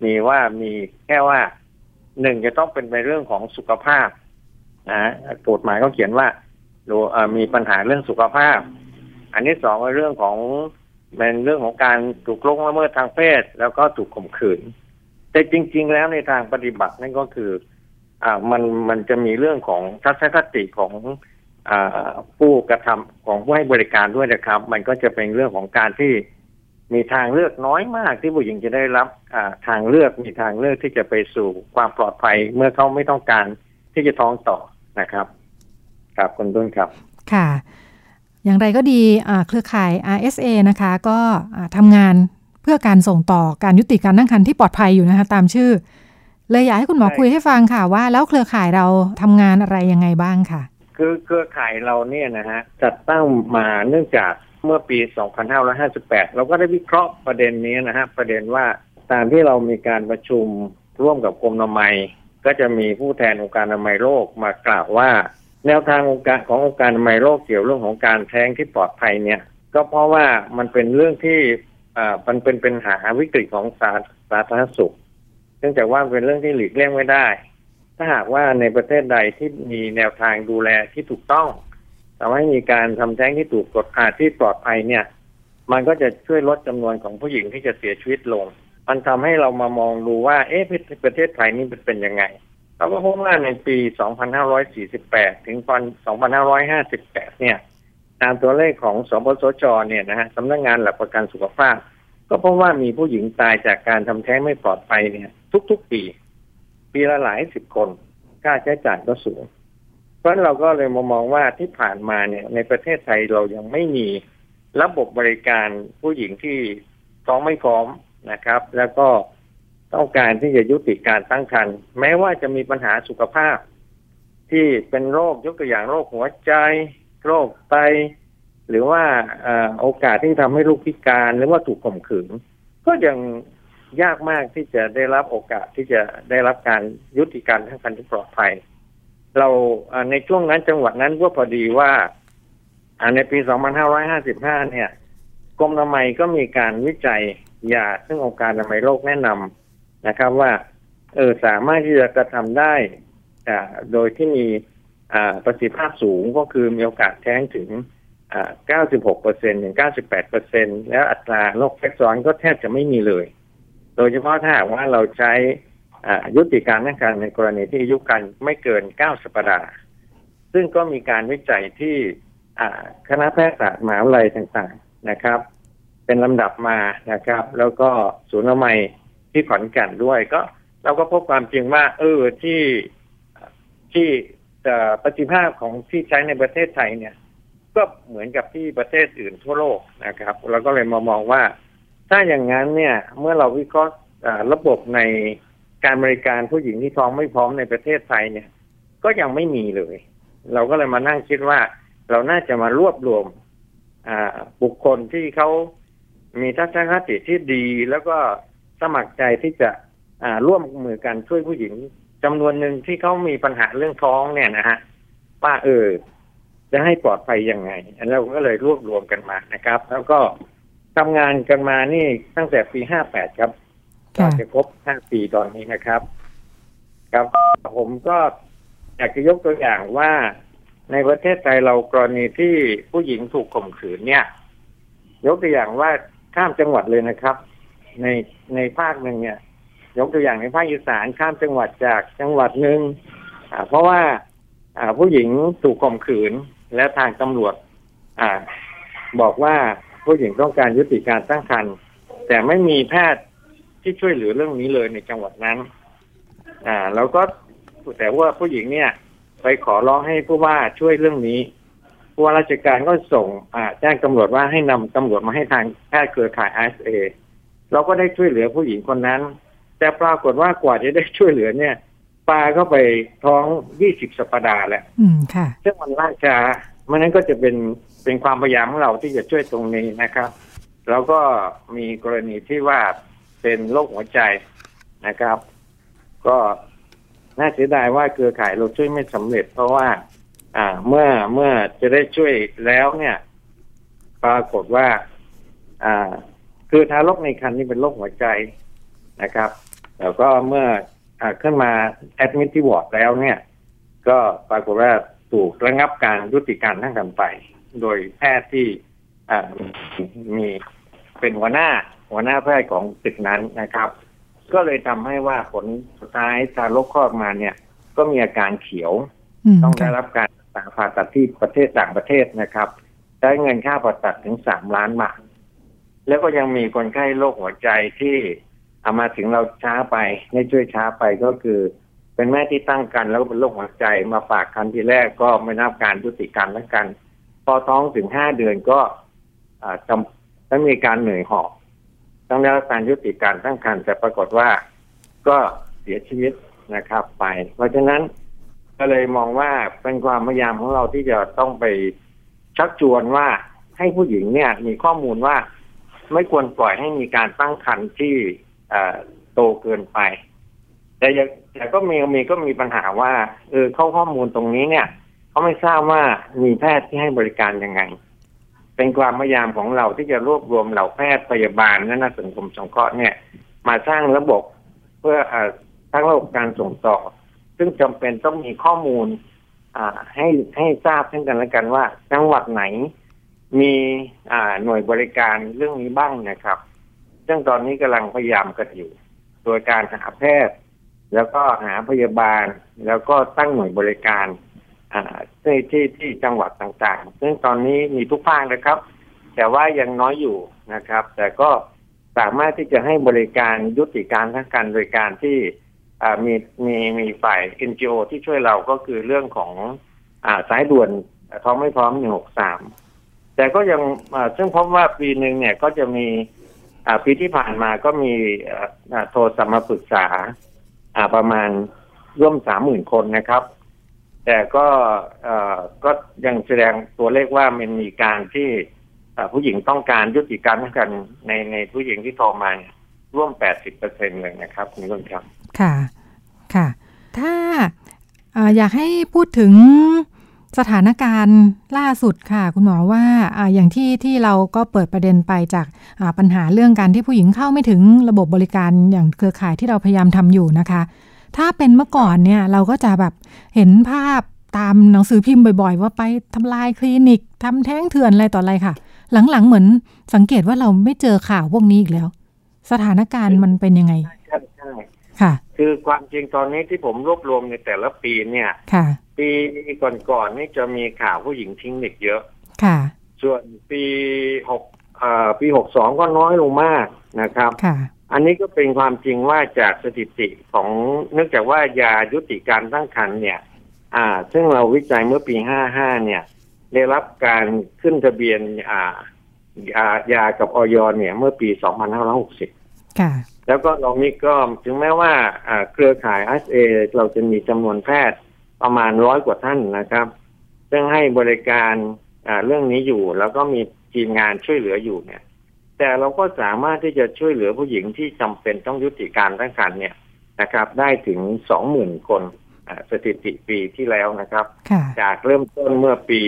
มีว่ามีแค่ว่าหนึ่งจะต้องเป็นในเรื่องของสุขภาพ นะกฎหมายเขาเขียนว่ามีปัญหาเรื่องสุขภาพ อันที่สองเรื่องของเป็นเรื่องของการถูกล่วงละเมิดทางเพศ แล้วก็ถูกข่มขืน แต่จริง ๆ แล้วในทางปฏิบัตินั่นก็คือ อ่ามันมันจะมีเรื่องของทัศนคติของอ่าผู้กระทำของผู้ให้บริการด้วยนะครับ มันก็จะเป็นเรื่องของการที่มีทางเลือกน้อยมากที่ผู้หญิงจะได้รับอ่าทางเลือกมีทางเลือกที่จะไปสู่ความปลอดภัยเมื่อเขาไม่ต้องการที่จะท้องต่อ นะครับ ครับคุณต้นครับ ค่ะ อย่างไรก็ดีเครือข่าย RSA นะคะ ก็ทำงานเพื่อการส่งต่อการยุติการตั้งครรภ์ที่ปลอดภัยอยู่นะคะ ตามชื่อ เลยอยากให้คุณหมอคุยให้ฟังค่ะว่า แล้วเครือข่ายเราทำงานอะไรยังไงบ้างค่ะ คือเครือข่ายเราเนี่ยนะฮะจัดตั้งมาเนื่องจากเมื่อปี 2558 เราก็ได้วิเคราะห์ประเด็นนี้นะฮะประเด็นว่าตามที่เรามีการประชุมร่วมกับกรมอนามัย ก็จะมีผู้แทนองค์การอนามัยโลกมากล่าวว่า แนวทางองค์การขององค์การอนามัยโลกเกี่ยวเรื่องของการแท้งที่ปลอดภัยเนี่ย ก็เพราะว่ามันเป็นเรื่องที่อ่ามันเป็นปัญหาวิกฤตของสาสาธารณสุขเนื่องจากว่าเป็นเรื่องที่หลีกเลี่ยงไม่ได้ ถ้าหากว่าในประเทศใดที่มีแนวทางดูแลที่ถูกต้องทำให้มีการทำแท้งที่ถูกกฎอาที่ปลอดภัยเนี่ย มันก็จะช่วยลดจำนวนของผู้หญิงที่จะเสียชีวิตลง มันทำให้เรามามองดูว่า เอ๊ะประเทศไทยนี่เป็นยังไงเราก็พบว่าในปี 2548 ถึงปี2558 เนี่ย ตามตัวเลขของสปสช เนี่ยนะฮะสำนักงงานหลักประกันสุขภาพ ก็พบว่ามีผู้หญิงตายจากการทำแท้งไม่ปลอดภัยเนี่ย ทุกๆปี ปีละหลายสิบคนค่าใช้จ่ายก็สูง เพราะเราก็เลยมามองว่าที่ผ่านมาเนี่ย ในประเทศไทยเรายังไม่มีระบบบริการผู้หญิงที่ท้องไม่พร้อม นะครับ แล้วก็ต้องการที่จะยุติการตั้งครรภ์แม้ว่าจะมีปัญหาสุขภาพ ที่เป็นโรคยกตัวอย่างโรคหัวใจ โรคไต หรือว่าโอกาสที่ทำให้ลูกพิการหรือว่าถูกข่มขืน ก็ยังยากมากที่จะได้รับโอกาสที่จะได้รับการยุติการทั้งคันที่ปลอดภัย เราในช่วงนั้นจังหวัดนั้นก็พอดีว่าในปี 2555 เนี่ยกรมอนามัยก็มีการวิจัย ยาซึ่งองค์การอนามัยโลกแนะนำนะครับว่าเออสามารถที่จะกระทำได้โดยที่มีประสิทธิภาพสูงก็คือมีโอกาสแท้งถึง 96เปอร์เซ็นต์ถึง 98เปอร์เซ็นแล้วอัตราโรคแทรกซ้อนก็แทบจะไม่มีเลย โดยเฉพาะถ้าว่าเราใช้ยุติการนั่งการในกรณีที่อายุกันไม่เกิน 9 สัปดาห์ ซึ่งก็มีการวิจัยที่คณะแพทยศาสตร์มหาวิทยาลัยต่างๆนะครับ เป็นลำดับมานะครับ แล้วก็ศูนย์อนามัยที่ขอนแก่นด้วยก็ เราก็พบความจริงว่า เออที่ที่ประสิทธิภาพของที่ใช้ในประเทศไทยเนี่ย ก็เหมือนกับที่ประเทศอื่นทั่วโลกนะครับเราก็เลยมามองว่า ถ้าอย่างนั้นเนี่ย เมื่อเราวิเคราะห์ระบบในการบริการผู้หญิงที่ท้องไม่พร้อมในประเทศไทยเนี่ย ก็ยังไม่มีเลย เราก็เลยมานั่งคิดว่า เราน่าจะมารวบรวมบุคคลที่เขา มีทัศนคติที่ดีแล้วก็สมัครใจที่จะร่วมมือกันช่วยผู้หญิงจำนวนหนึ่งที่เขามีปัญหาเรื่องท้องเนี่ยนะฮะว่าเออจะให้ปลอดภัยยังไงอันเราก็เลยรวบรวมกันมานะครับ แล้วก็ทำงานกันมานี่ตั้งแต่ปีห้าแปดครับก็จะครบห้าปีตอนนี้นะครับ ครับ ผมก็อยากจะยกตัวอย่างว่าในประเทศไทยเรากรณีที่ผู้หญิงถูกข่มขืนเนี่ย ยกตัวอย่างว่า ข้ามจังหวัดเลยนะครับ ในในภาคหนึ่งเนี่ย ยกตัวอย่างในภาคอีสานข้ามจังหวัดจากจังหวัดหนึ่งเพราะว่าผู้หญิงถูกข่มขืนและทางตำรวจอบอกว่าผู้หญิงต้องการยุติการตั้งครรภ์แต่ไม่มีแพทย์ที่ช่วยเหลือเรื่องนี้เลยในจังหวัดนั้น อ่า แล้วก็แต่ว่าผู้หญิงเนี่ย ไปขอร้องให้ผู้ว่าช่วยเรื่องนี้ ผู้ว่าราชการก็ส่งแจ้งตำรวจว่าให้นำตำรวจมาให้ทางแพทย์เครือข่ายไอเอเราก็ได้ช่วยเหลือผู้หญิงคนนั้น แต่ปรากฏว่ากว่าจะได้ช่วยเหลือเนี่ยปลาเข้าไปท้องยี่สิบสัปดาห์แล้วอืมค่ะซึ่งมันล่าช้ามันนั้นก็จะเป็นเป็นความพยายามของเราที่จะช่วยตรงนี้นะครับ แล้วก็มีกรณีที่ว่าเป็นโรคหัวใจนะครับ ก็น่าเสียดายว่าเครือข่ายเราช่วยไม่สำเร็จ เพราะว่า อ่า เมื่อเมื่อจะได้ช่วยแล้วเนี่ย ปรากฏว่า อ่า คือทารกในครรภ์นี่เป็นโรคหัวใจนะครับแล้วก็เมื่ออ่าขึ้นมาแอดมิทที่วอร์ดแล้วเนี่ย ก็ปรากฏว่าถูกระงับการยุติการทั้งกันไป โดยแพทย์ที่อ่ามีเป็นหัวหน้า หัวหน้าแพทย์ของตึกนั้นนะครับ ก็เลยทำให้ว่าผลสุดท้ายทารกคลอดมาเนี่ย ก็มีอาการเขียวมต้องได้ค่ะรับการ ผ่าตัดที่ประเทศต่างประเทศนะครับใช้เงินค่าผ่าตัดถึงสามล้านบาทแล้วก็ยังมีคนไข้โรคหัวใจที่เอามาถึงเราช้าไปไม่ช่วยช้าไปก็คือ เป็นแม่ที่ตั้งกันแล้วก็เป็นโรคหัวใจมาฝากคันที่แรกก็ไม่นับการยุติการแล้วกัน พอท้องถึงห้าเดือนก็จำต้องมีการเหนื่อยหอบต้องได้รับการยุติการตั้งครรภ์แต่ปรากฏว่าก็เสียชีวิตนะครับไป เพราะฉะนั้น ก็เลยมองว่าเป็นความพยายามของเราที่จะต้องไปชักชวนว่าให้ผู้หญิงเนี่ยมีข้อมูลว่าไม่ควรปล่อยให้มีการตั้งครรภ์ที่โตเกินไป แต่แต่ก็มีมีก็มีปัญหาว่าเออเข้าข้อมูลตรงนี้เนี่ยเขาไม่ทราบว่ามีแพทย์ที่ให้บริการยังไง เป็นความพยายามของเราที่จะรวบรวมเหล่าแพทย์พยาบาลและนักสังคมสงเคราะห์เนี่ย มาสร้างระบบเพื่ออสร้างระบบการส่งต่อ ซึ่งจำเป็นต้องมีข้อมูลอ่าให้ให้ทราบเช่นกันและกันว่า จังหวัดไหนมีอ่าหน่วยบริการเรื่องนี้บ้างนะครับ ซึ่งตอนนี้กำลังพยายามกันอยู่ โดยการหาแพทย์ แล้วก็หาพยาบาล แล้วก็ตั้งหน่วยบริการอ่าที่ที่ที่จังหวัดต่างๆ ซึ่งตอนนี้มีทุกภาคนะครับ แต่ว่ายังน้อยอยู่นะครับ แต่ก็สามารถที่จะให้บริการยุติการทั้งการบริการที่ มีมีมีฝ่าย NGO ที่ช่วยเราก็คือเรื่องของอ่าสายด่วนท้องไม่พร้อมหนึ่งหกสามแต่ก็ยังซึ่งพบว่าปีหนึ่งเนี่ยก็จะมีปีที่ผ่านมาก็มีโทรศัพท์มาปรึกษาประมาณร่วมสามหมื่นคนนะครับ แต่ก็ก็ยังแสดงตัวเลขว่ามันมีการที่ผู้หญิงต้องการยุติการตั้งกันในในผู้หญิงที่โทรมาร่วมแปดสิบเปอร์เซ็นเลยนะครับ คุณผู้ชม ค่ะ ค่ะ ถ้าออยากให้พูดถึงสถานการณ์ล่าสุดค่ะ คุณหมอว่าออย่างที่ที่เราก็เปิดประเด็นไปจากปัญหาเรื่องการที่ผู้หญิงเข้าไม่ถึงระบบบริการอย่างเครือข่ายที่เราพยายามทำอยู่นะคะ ถ้าเป็นเมื่อก่อนเนี่ยเราก็จะแบบเห็นภาพตามหนังสือพิมพ์บ่อย ๆ ว่าไปทำลายคลินิกทำแท้งเถื่อนอะไรต่ออะไรค่ะ หลังๆเหมือนสังเกตว่าเราไม่เจอข่าวพวกนี้อีกแล้ว สถานการณ์มันเป็นยังไงใช่ใช่ ค่ะ คือความจริงตอนนี้ที่ผมรวบรวมในแต่ละปีเนี่ยค่ะ ปีก่อนๆนี่จะมีข่าวผู้หญิงทิ้งเด็กเยอะค่ะ ส่วนปีหกเอ่อปีหกสองก็น้อยลงมากนะครับค่ะอันนี้ก็เป็นความจริงว่าจากสถิติของเนื่องจากว่ายายุติการตั้งครรภ์เนี่ย อ่า ซึ่งเราวิจัยเมื่อปีห้าห้าเนี่ย ได้รับการขึ้นทะเบียนอ่ายายากับออยเนี่ย เมื่อปีสองพันห้าร้อยหกสิบค่ะ แล้วก็เรานี้ก็ถึงแม้ว่าอ่าเครือข่ายเอเราจะมีจำนวนแพทย์ประมาณร้อยกว่าท่านนะครับ ซึ่งให้บริการอ่าเรื่องนี้อยู่ แล้วก็มีทีมงานช่วยเหลืออยู่เนี่ย แต่เราก็สามารถที่จะช่วยเหลือผู้หญิงที่จำเป็นต้องยุติการตั้งครรภ์เนี่ยนะครับ ได้ถึงสองหมื่นคนอ่าสถิติปีที่แล้วนะครับค่ะจากเริ่มต้นเมื่อปี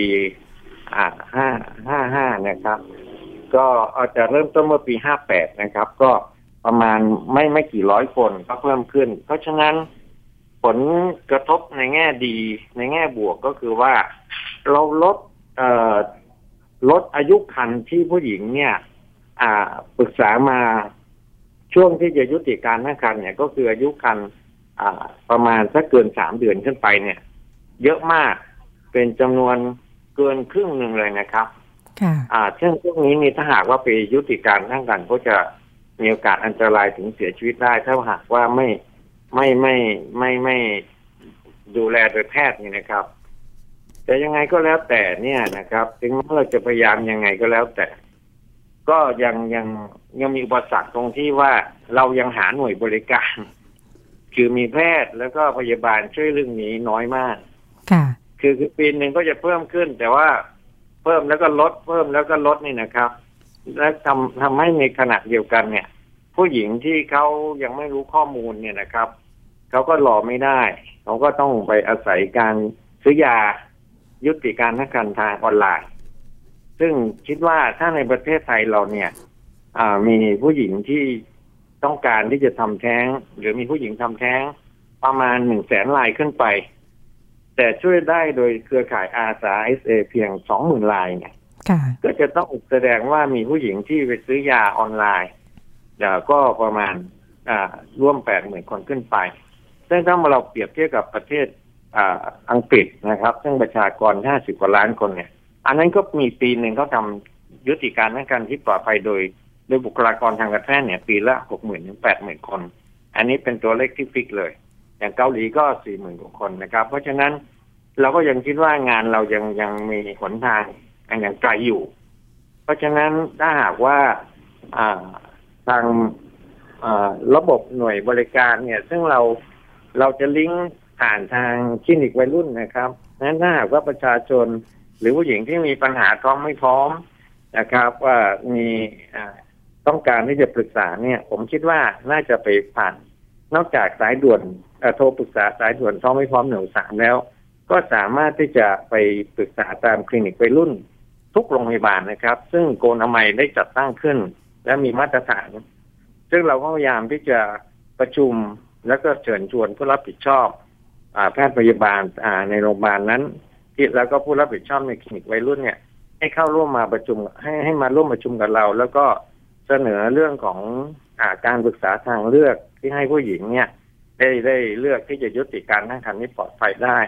อ่าห้าห้าห้านะครับ ก็เอาจะเริ่มต้นเมื่อปีห้าแปดนะครับ ก็ ประมาณไม่ไม่กี่ร้อยคนก็เพิ่มขึ้น เพราะฉะนั้นผลกระทบในแง่ดีในแง่บวกก็คือว่าเราลดเอ่อลดอายุคันที่ผู้หญิงเนี่ย อ่าปรึกษามาช่วงที่จะยุติการตั้งครรภ์เนี่ยก็คืออายุคันอ่า ประมาณสักเกินสามเดือนขึ้นไปเนี่ย เยอะมากเป็นจำนวนเกินครึ่งหนึ่งเลยนะครับ ค่ะ อ่าซึ่งพวกนี้นี่ถ้าหากว่าไปยุติการทั้งกันก็จะ มีโอกาสอันตรายถึงเสียชีวิตได้ ถ้าหากว่าไม่ไม่ไม่ไม่ไม่ดูแลโดยแพทย์นี่นะครับ แต่ยังไงก็แล้วแต่เนี่ยนะครับ ถึงแม้เราจะพยายามยังไงก็แล้วแต่ ก็ยังยังยังมีอุปสรรคตรงที่ว่าเรายังหาหน่วยบริการ คือมีแพทย์แล้วก็พยาบาลช่วยเรื่องนี้น้อยมาก ค่ะ คือคือปีหนึ่งก็จะเพิ่มขึ้น แต่ว่าเพิ่มแล้วก็ลดเพิ่มแล้วก็ลดนี่นะครับ และทำทำให้ในขณะเดียวกันเนี่ย ผู้หญิงที่เขายังไม่รู้ข้อมูลเนี่ยนะครับเขาก็รอไม่ได้เขาก็ต้องไปอาศัยการซื้อยายุติการทักกันทางออนไลน์ ซึ่งคิดว่าถ้าในประเทศไทยเราเนี่ยมีผู้หญิงที่ต้องการที่จะทำแท้ง หรือมีผู้หญิงทำแท้งประมาณหนึ่งแสนรายขึ้นไป แต่ช่วยได้โดยเครือข่ายอาสาเอสเอเพียงสองหมื่นรายเนี่ย ก็จะต้องแสดงว่ามีผู้หญิงที่ไปซื้อยาออนไลน์เอ่อก็ประมาณร่วมแปดหมื่นคนขึ้นไปซึ่งถ้าเราเปรียบเทียบกับประเทศอังกฤษนะครับ ซึ่งประชากรห้าสิบกว่าล้านคนเนี่ย อันนั้นก็มีปีหนึ่งเขาทำยุติการนักการที่ปลอดภัยโดย โดยบุคลากรทางการแพทย์เนี่ย ปีละหกหมื่นถึงแปดหมื่นคน อันนี้เป็นตัวเลขที่ฟิกเลย อย่างเกาหลีก็สี่หมื่นกว่าคนนะครับ เพราะฉะนั้นเราก็ยังคิดว่างานเรายังยังมีหนทาง ยังไกลอยู่ เพราะฉะนั้นถ้าหากว่าทางระบบหน่วยบริการเนี่ย ซึ่งเราเราจะลิงก์ผ่านทางคลินิกวัยรุ่นนะครับนั้นถ้าหากว่าประชาชนหรือผู้หญิงที่มีปัญหาท้องไม่พร้อมนะครับ ว่ามีต้องการที่จะปรึกษาเนี่ย ผมคิดว่าน่าจะไปผ่าน นอกจากสายด่วนโทรปรึกษาสายด่วนท้องไม่พร้อมหนึ่งสามแล้ว ก็สามารถที่จะไปปรึกษาตามคลินิกวัยรุ่น ทุกโรงพยาบาลนะครับ ซึ่งโกนามัยได้จัดตั้งขึ้น และมีมาตรฐาน ซึ่งเราก็พยายามที่จะประชุมแล้วก็เชิญชวนผู้รับผิดชอบอแพทย์พยาบาลาในโรงพยาบาลนั้นที่แล้วก็ผู้รับผิดชอบในคลินิกวัยรุ่นเนี่ย ให้เข้าร่วมมาประชุมให้ให้มาร่วมประชุมกับเรา แล้วก็เสนอเรื่องของอาการปรึกษาทางเลือกที่ให้ผู้หญิงเนี่ย ได้ได้เลือกที่จะยุติการตั้งครรภ์นี้ปลอดภัยได้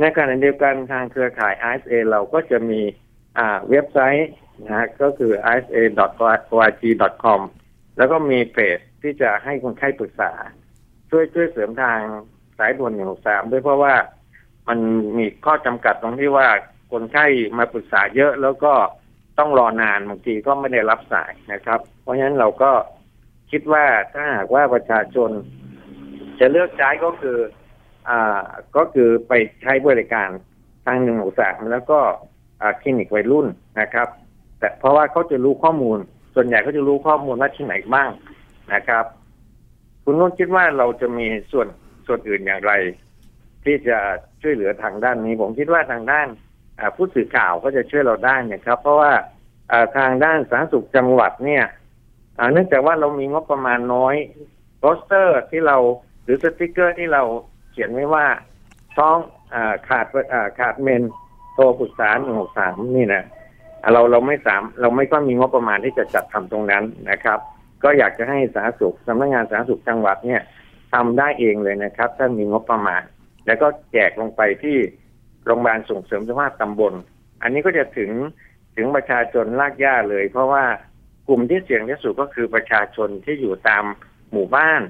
ในขณะเดียวกันทางเครือข่าย ISA เราก็จะมี เว็บไซต์นะฮะก็คือ isa.org.com แล้วก็มีเพจที่จะให้คนไข้ปรึกษา ช่วยช่วยเสริมทางสายด่วนหนึ่งสามด้วยเพราะว่ามันมีข้อจำกัดตรงที่ว่าคนไข้มาปรึกษาเยอะแล้วก็ต้องรอนานบางทีก็ไม่ได้รับสายนะครับ เพราะฉะนั้นเราก็คิดว่าถ้าหากว่าประชาชน จะเลือกใช้ก็คือ อ่าก็คือไปใช้บริการทางหนึ่งหกสามแล้วก็ คลินิกวัยรุ่นนะครับ แต่เพราะว่าเขาจะรู้ข้อมูล ส่วนใหญ่เขาจะรู้ข้อมูลว่าที่ไหนบ้างนะครับ คุณนุ่นคิดว่าเราจะมีส่วนส่วนอื่นอย่างไร ที่จะช่วยเหลือทางด้านนี้ ผมคิดว่าทางด้านผู้สื่อข่าวก็จะช่วยเราได้นะครับ เพราะว่าทางด้านสาธารณสุขจังหวัดเนี่ยเนื่องจากว่าเรามีงบประมาณน้อยโปสเตอร์ที่เราหรือสติกเกอร์ที่เราเขียนไว้ว่าท้องขาดขาดเมนส์ โทรปรึกษาหนึ่งหกสามนี่นะเราเราไม่สามเราไม่ก็มีงบประมาณที่จะจัดทำตรงนั้นนะครับ ก็อยากจะให้สาธารณสุขสำนักงานสาธารณสุขจังหวัดเนี่ยทำได้เองเลยนะครับ ถ้ามีงบประมาณ แล้วก็แจกลงไปที่โรงพยาบาลส่งเสริมสุขภาพตำบล อันนี้ก็จะถึงถึงประชาชนลากย่าเลย เพราะว่ากลุ่มที่เสี่ยงที่สุดก็คือประชาชนที่อยู่ตามหมู่บ้าน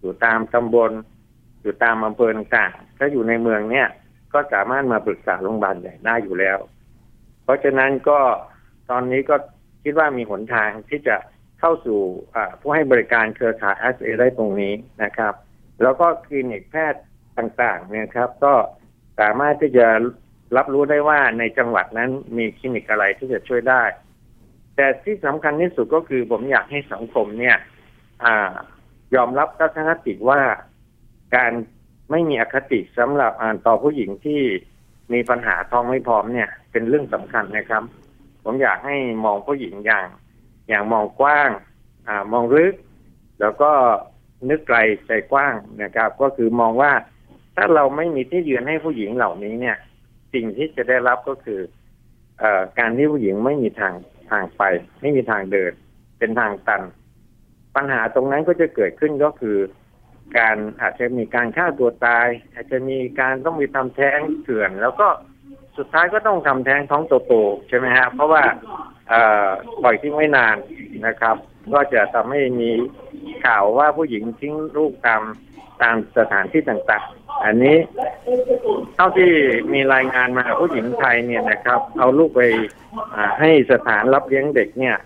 อยู่ตามตำบล อยู่ตามอำเภอต่างๆถ้าอยู่ในเมืองเนี่ย ก็สามารถมาปรึกษาโรงพยาบาลใหญ่ได้อยู่แล้ว เพราะฉะนั้นก็ตอนนี้ก็คิดว่ามีหนทางที่จะเข้าสู่ผู้ให้บริการเครือข่าย SA ได้ตรงนี้นะครับ แล้วก็คลินิกแพทย์ต่างๆเนี่ยครับ ก็สามารถที่จะรับรู้ได้ว่าในจังหวัดนั้นมีคลินิกอะไรที่จะช่วยได้ แต่ที่สำคัญที่สุดก็คือผมอยากให้สังคมเนี่ยอ่ายอมรับทัศนคติว่าการ ไม่มีอคติสำหรับอ่านต่อผู้หญิงที่มีปัญหาท้องไม่พร้อมเนี่ย เป็นเรื่องสำคัญนะครับ ผมอยากให้มองผู้หญิงอย่าง อย่างมองกว้าง อ่ามองลึก แล้วก็นึกไกลใจกว้างนะครับ ก็คือมองว่าถ้าเราไม่มีที่ยืนให้ผู้หญิงเหล่านี้เนี่ย สิ่งที่จะได้รับก็คือ เอ่อการที่ผู้หญิงไม่มีทางทางไป ไม่มีทางเดิน เป็นทางตัน ปัญหาตรงนั้นก็จะเกิดขึ้นก็คือ การอาจจะมีการฆ่าตัวตาย อาจจะมีการต้องมีทำแท้งเถื่อน แล้วก็สุดท้ายก็ต้องทำแท้งท้องโตๆใช่ไหมฮะเพราะว่าปล่อยทิ้งไว้นานนะครับ ก็จะทำให้มีข่าวว่าผู้หญิงทิ้งลูกตามตามสถานที่ต่างๆ อันนี้เท่าที่มีรายงานมาผู้หญิงไทยเนี่ยนะครับ เอาลูกไปให้สถานรับเลี้ยงเด็กเนี่ย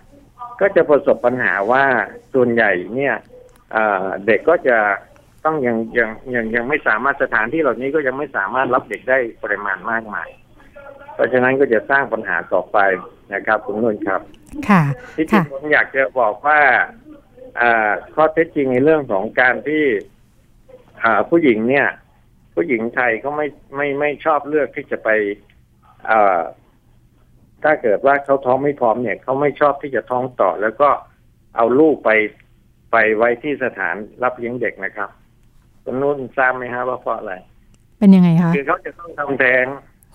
ก็จะประสบปัญหาว่าส่วนใหญ่เนี่ยเด็กก็จะ ต้องยังยังยังยังไม่สามารถสถานที่เหล่านี้ก็ยังไม่สามารถรับเด็กได้ปริมาณมากมาย เพราะฉะนั้นก็จะสร้างปัญหาต่อไปนะครับคุณนุ่นครับ ค่ะที่จริค่ะงผมอยากจะบอกว่าอ่าข้อเท็จจริงในเรื่องของการที่อ่าผู้หญิงเนี่ย ผู้หญิงไทยเขาไม่ไม่ไม่ชอบเลือกที่จะไปอ่าถ้าเกิดว่าเขาท้องไม่พร้อมเนี่ยเขาไม่ชอบที่จะท้องต่อ แล้วก็เอาลูกไปไปไว้ที่สถานรับเลี้ยงเด็กนะครับ คุณนุ่นทราบไหมฮะว่าเพราะอะไร เป็นยังไงคะคือเขาจะต้องทำแท้ง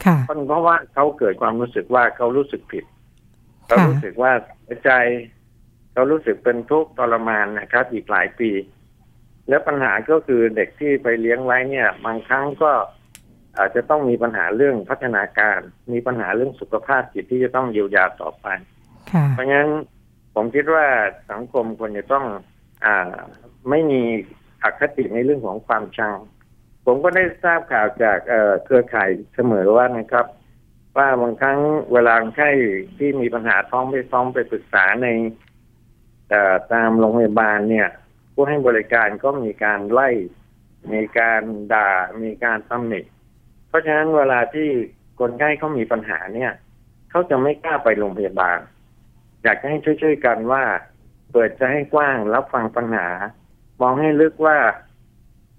ค่ะเพราะว่าเขาเกิดความรู้สึกว่าเขารู้สึกผิดเขารู้สึกว่าใจเขารู้สึกเป็นทุกข์ทรมานนะครับ อีกหลายปี แล้วปัญหาก็คือเด็กที่ไปเลี้ยงไว้เนี่ย บางครั้งก็อาจจะต้องมีปัญหาเรื่องพัฒนาการ มีปัญหาเรื่องสุขภาพจิตที่จะต้องเยียวยาต่อไปเพราะงั้นผมคิดว่าสังคมควรจะต้อง อ่าไม่มี อคติในเรื่องของความชัง ผมก็ได้ทราบข่าวจากเครือข่ายเสมอว่านะครับ ว่าบางครั้งเวลาใช่ที่มีปัญหาท้องไปท้องไปปรึกษาในตามโรงพยาบาลเนี่ย ผู้ให้บริการก็มีการไล่ มีการด่ามีการตำหนิเพราะฉะนั้นเวลาที่คนไข้เขามีปัญหาเนี่ยเขาจะไม่กล้าไปโรงพยาบาล อยากจะให้ช่วยๆกันว่า เปิดใจให้กว้างรับฟังปัญหา มองให้ลึกว่า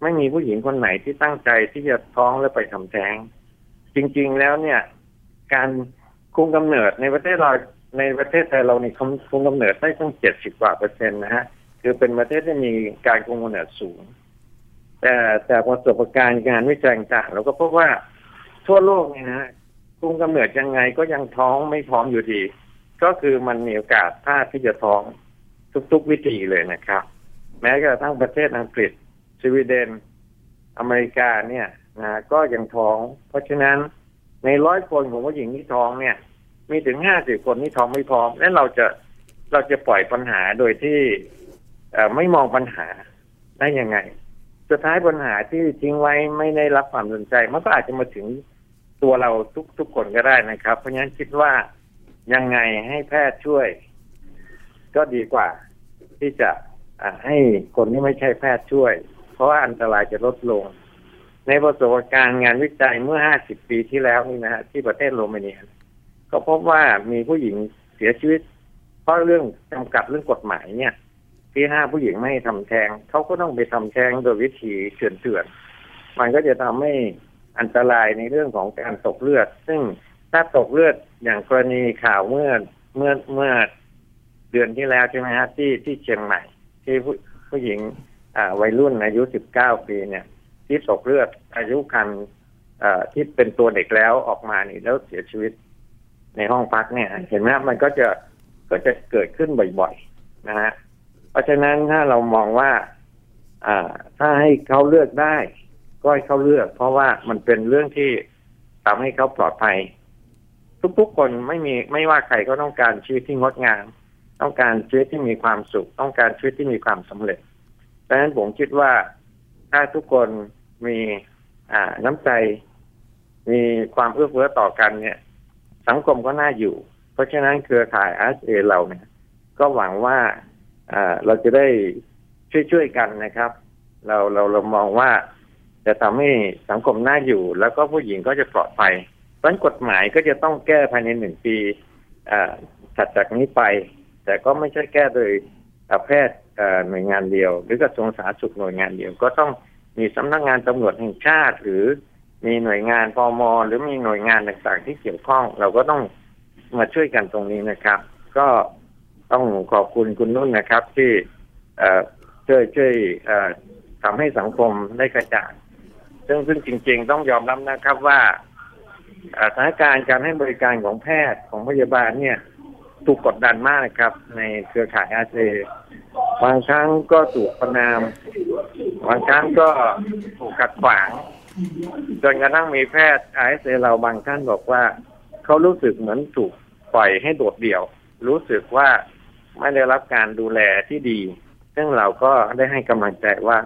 ไม่มีผู้หญิงคนไหนที่ตั้งใจที่จะท้องแล้วไปทำแท้ง จริง ๆ แล้วเนี่ย การคุมกำเนิดในประเทศเราในประเทศไทยเรานี่คุมกำเนิดได้ตั้งเจ็ดสิบกว่าเปอร์เซ็นต์นะฮะคือเป็นประเทศที่มีการคุมกำเนิดสูง แต่แต่ประสบการณ์การวิจัยต่างเราก็พบว่าทั่วโลกเนี่ยนะคุมกำเนิดยังไงก็ยังท้องไม่ท้องอยู่ดี ก็คือมันมีโอกาสพลาดที่จะท้องทุกๆวิธีเลยนะครับ แม้กระทั่งประเทศอังกฤษสวีเดน อเมริกาเนี่ยนะก็ยังท้อง เพราะฉะนั้นในร้อยคนของผู้หญิงที่ท้องเนี่ย มีถึงห้าสิบคนที่ท้องไม่พร้อมแล้วเราจะเราจะปล่อยปัญหาโดยที่ไม่มองปัญหาได้ยังไง สุดท้ายปัญหาที่ทิ้งไว้ไม่ได้รับความสนใจ มันก็อาจจะมาถึงตัวเราทุกทุกคนก็ได้นะครับ เพราะฉะนั้นคิดว่ายังไงให้แพทย์ช่วย ก็ดีกว่าที่จะ ให้คนที่ไม่ใช่แพทย์ช่วย เพราะว่าอันตรายจะลดลง ในประสบการณ์งานวิจัยเมื่อห้าสิบปีที่แล้วนี่นะฮะที่ประเทศโรมาเนีย ก็พบว่ามีผู้หญิงเสียชีวิต เพราะเรื่องจำกัดเรื่องกฎหมายเนี่ย ที่ห้าผู้หญิงไม่ให้ทำแท้งเขาก็ต้องไปทำแท้งโดยวิธีเถื่อนๆมันก็จะทำให้อันตรายในเรื่องของการตกเลือด ซึ่งถ้าตกเลือดอย่างกรณีข่าวเมื่อเมื่อเมื่อเดือนที่แล้วใช่ไหมฮะที่ที่เชียงใหม่ ที่ผู้ผู้หญิงวัยรุ่นอายุสิบเก้าปีเนี่ย ที่ตกเลือดอายุคันที่เป็นตัวเด็กแล้วออกมานี่แล้วเสียชีวิตในห้องพักเนี่ย เห็นไหมมันก็จะก็จะเกิดขึ้นบ่อยๆนะฮะเพราะฉะนั้นถ้าเรามองว่าอ่าถ้าให้เขาเลือกได้ ก็ให้เขาเลือก เพราะว่ามันเป็นเรื่องที่ทำให้เขาปลอดภัย ทุกๆคนไม่มีไม่ว่าใครก็ต้องการชีวิตที่งดงาม ต้องการชีวิตที่มีความสุข ต้องการชีวิตที่มีความสำเร็จดังนั้นผมคิดว่าถ้าทุกคนมีอ่าน้ำใจ มีความเอื้อเฟื้อต่อกันเนี่ย สังคมก็น่าอยู่ เพราะฉะนั้นเครือข่ายอาเอเราเนี่ย ก็หวังว่าเราจะได้ช่วยๆกันนะครับ เราเราเรามองว่าจะทำให้สังคมน่าอยู่ แล้วก็ผู้หญิงก็จะปลอดภัยเพราะกฎหมายก็จะต้องแก้ภายในหนึ่งปีถัดจากนี้ไป แต่ก็ไม่ใช่แก้โดยแพทย์หน่วยงานเดียว หรือกระทรวงสาธารณสุขหน่วยงานเดียว ก็ต้องมีสำนักงานตำรวจแห่งชาติ หรือมีหน่วยงานพอมหรือมีหน่วยงานต่างๆที่เกี่ยวข้อง เราก็ต้องมาช่วยกันตรงนี้นะครับ ก็ต้องขอบคุณคุณนุ่นนะครับ ที่ช่วยช่วยทำให้สังคมได้กระจ่างซึ่งซึ่งจริง ๆ ต้องยอมรับนะครับว่าสถานการณ์การให้บริการของแพทย์ของพยาบาลเนี่ย ถูกกดดันมากครับ ในเครือข่ายอาเซบางครั้งก็ถูกประนาม บางครั้งก็ถูกขัดขวางจนกระทั่งมีแพทย์ไอเอเราบางท่านบอกว่า เขารู้สึกเหมือนถูกปล่อยให้โดดเดี่ยว รู้สึกว่าไม่ได้รับการดูแลที่ดี ซึ่งเราก็ได้ให้กำลังใจว่า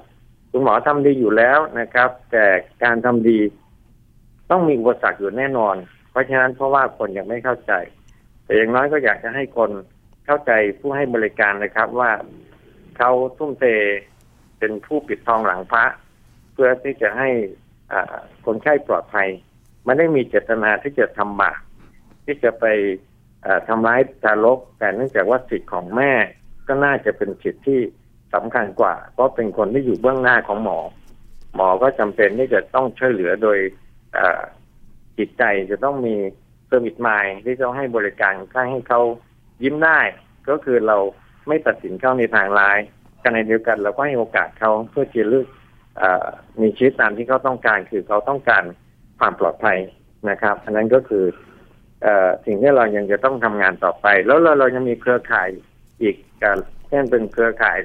คุณหมอทำดีอยู่แล้วนะครับ แต่การทำดี ต้องมีอุปสรรคอยู่แน่นอน เพราะฉะนั้นเพราะว่าคนยังไม่เข้าใจ แต่อย่างน้อยก็อยากจะให้คนเข้าใจผู้ให้บริการนะครับว่าเขาทุ่มเทเป็นผู้ปิดทองหลังพระ เพื่อที่จะให้คนไข้ปลอดภัยไม่ได้มีเจตนาที่จะทำบาปที่จะไปทำร้ายทารก แต่เนื่องจากว่าสิทธิ์ของแม่ก็น่าจะเป็นสิทธิ์ที่สำคัญกว่า เพราะเป็นคนที่อยู่เบื้องหน้าของหมอ หมอก็จำเป็นที่จะต้องช่วยเหลือโดยจิตใจจะต้องมี เซอร์วิสมายที่จะให้บริการข้าให้เขายิ้มได้ ก็คือเราไม่ตัดสินเข้าในทางร้ายกันในเดียวกันเราก็ให้โอกาสเขาเพื่อจะเลือกมีชีวิตตามที่เขาต้องการ คือเขาต้องการความปลอดภัยนะครับ อันนั้นก็คืออสิ่งที่เรายังจะต้องทำงานต่อไป แล้วเราเรายังมีเครือข่ายอีกการเช่นเป็นเครือข่าย